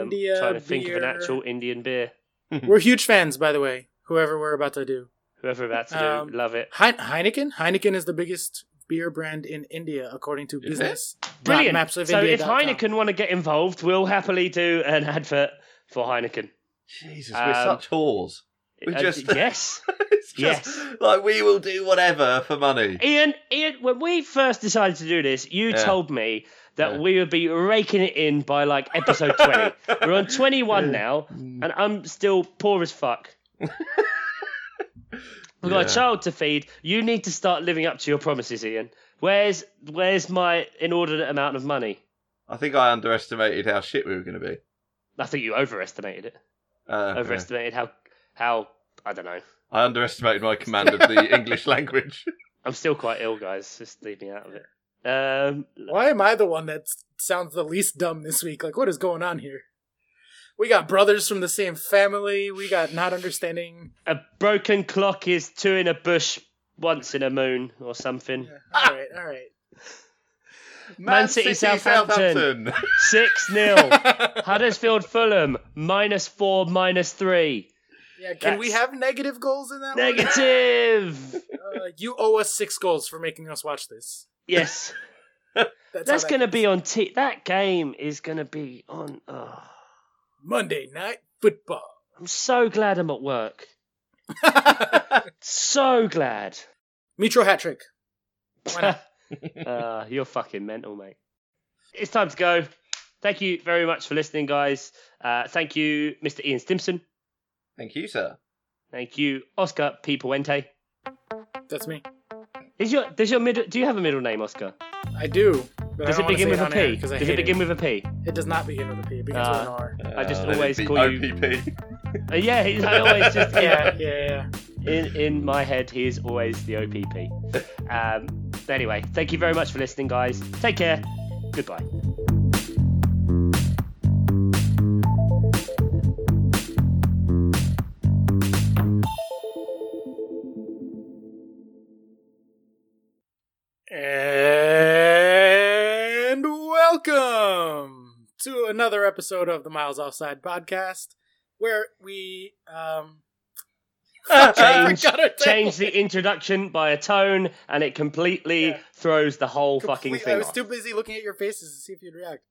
India trying to think of an beer. actual Indian beer. We're huge fans, by the way, whoever we're about to do. Whoever about to do, Um, love it. Hein- Heineken? Heineken is the biggest beer brand in India, according to business. Brilliant. Maps of so if Heineken want to get involved, we'll happily do an advert for Heineken. Jesus, we're Um, such whores. We Uh, just- yes, just Yes. like we will do whatever for money. Ian. Ian, when we first decided to do this, you Yeah. told me that Yeah. we would be raking it in by like episode twenty. We're on twenty-one now, Mm. and I'm still poor as fuck. We've got Yeah. a child to feed. You need to start living up to your promises, Ian. Where's where's my inordinate amount of money? I think I underestimated how shit we were going to be. I think you overestimated it. Uh, yeah. Overestimated how how I don't know. I underestimated my command of the English language. I'm still quite ill, guys. Just leave me out of it. Um, Why am I the one that sounds the least dumb this week? Like, what is going on here? We got brothers from the same family. We got not understanding. a broken clock is two in a bush once in a moon or something. All right, all right. Man City, Southampton. Six 0 Huddersfield, Fulham minus four, minus three. Yeah, can we have negative goals in that? one? Negative. Uh, you owe us six goals for making us watch this. yes, That's, that's that gonna goes. be on. T- that game is gonna be on. Oh, Monday night football. I'm so glad I'm at work. So glad. Mitro hat trick. Uh, you're fucking mental, mate. It's time to go. Thank you very much for listening, guys. Uh, thank you, Mr. Ian Stimson. Thank you, sir. Thank you, Oscar P. Puente. That's me. Is your does your middle? Do you have a middle name, Oscar? I do. But Does I it begin with a P? air P? 'cause I Does it hate begin with a P? It does not begin with a P. It begins Ah. with an R. I just Uh, let always it be call you- OPP. Uh, yeah, I always just Yeah, yeah. yeah, yeah. In in my head, he is always the OPP. Um, anyway, thank you very much for listening, guys. Take care. Goodbye. Another episode of the Miles Offside podcast, where we um Change, change the introduction by a tone, and it completely Yeah. throws the whole Complete- fucking I thing was off. too busy looking at your faces to see if you'd react.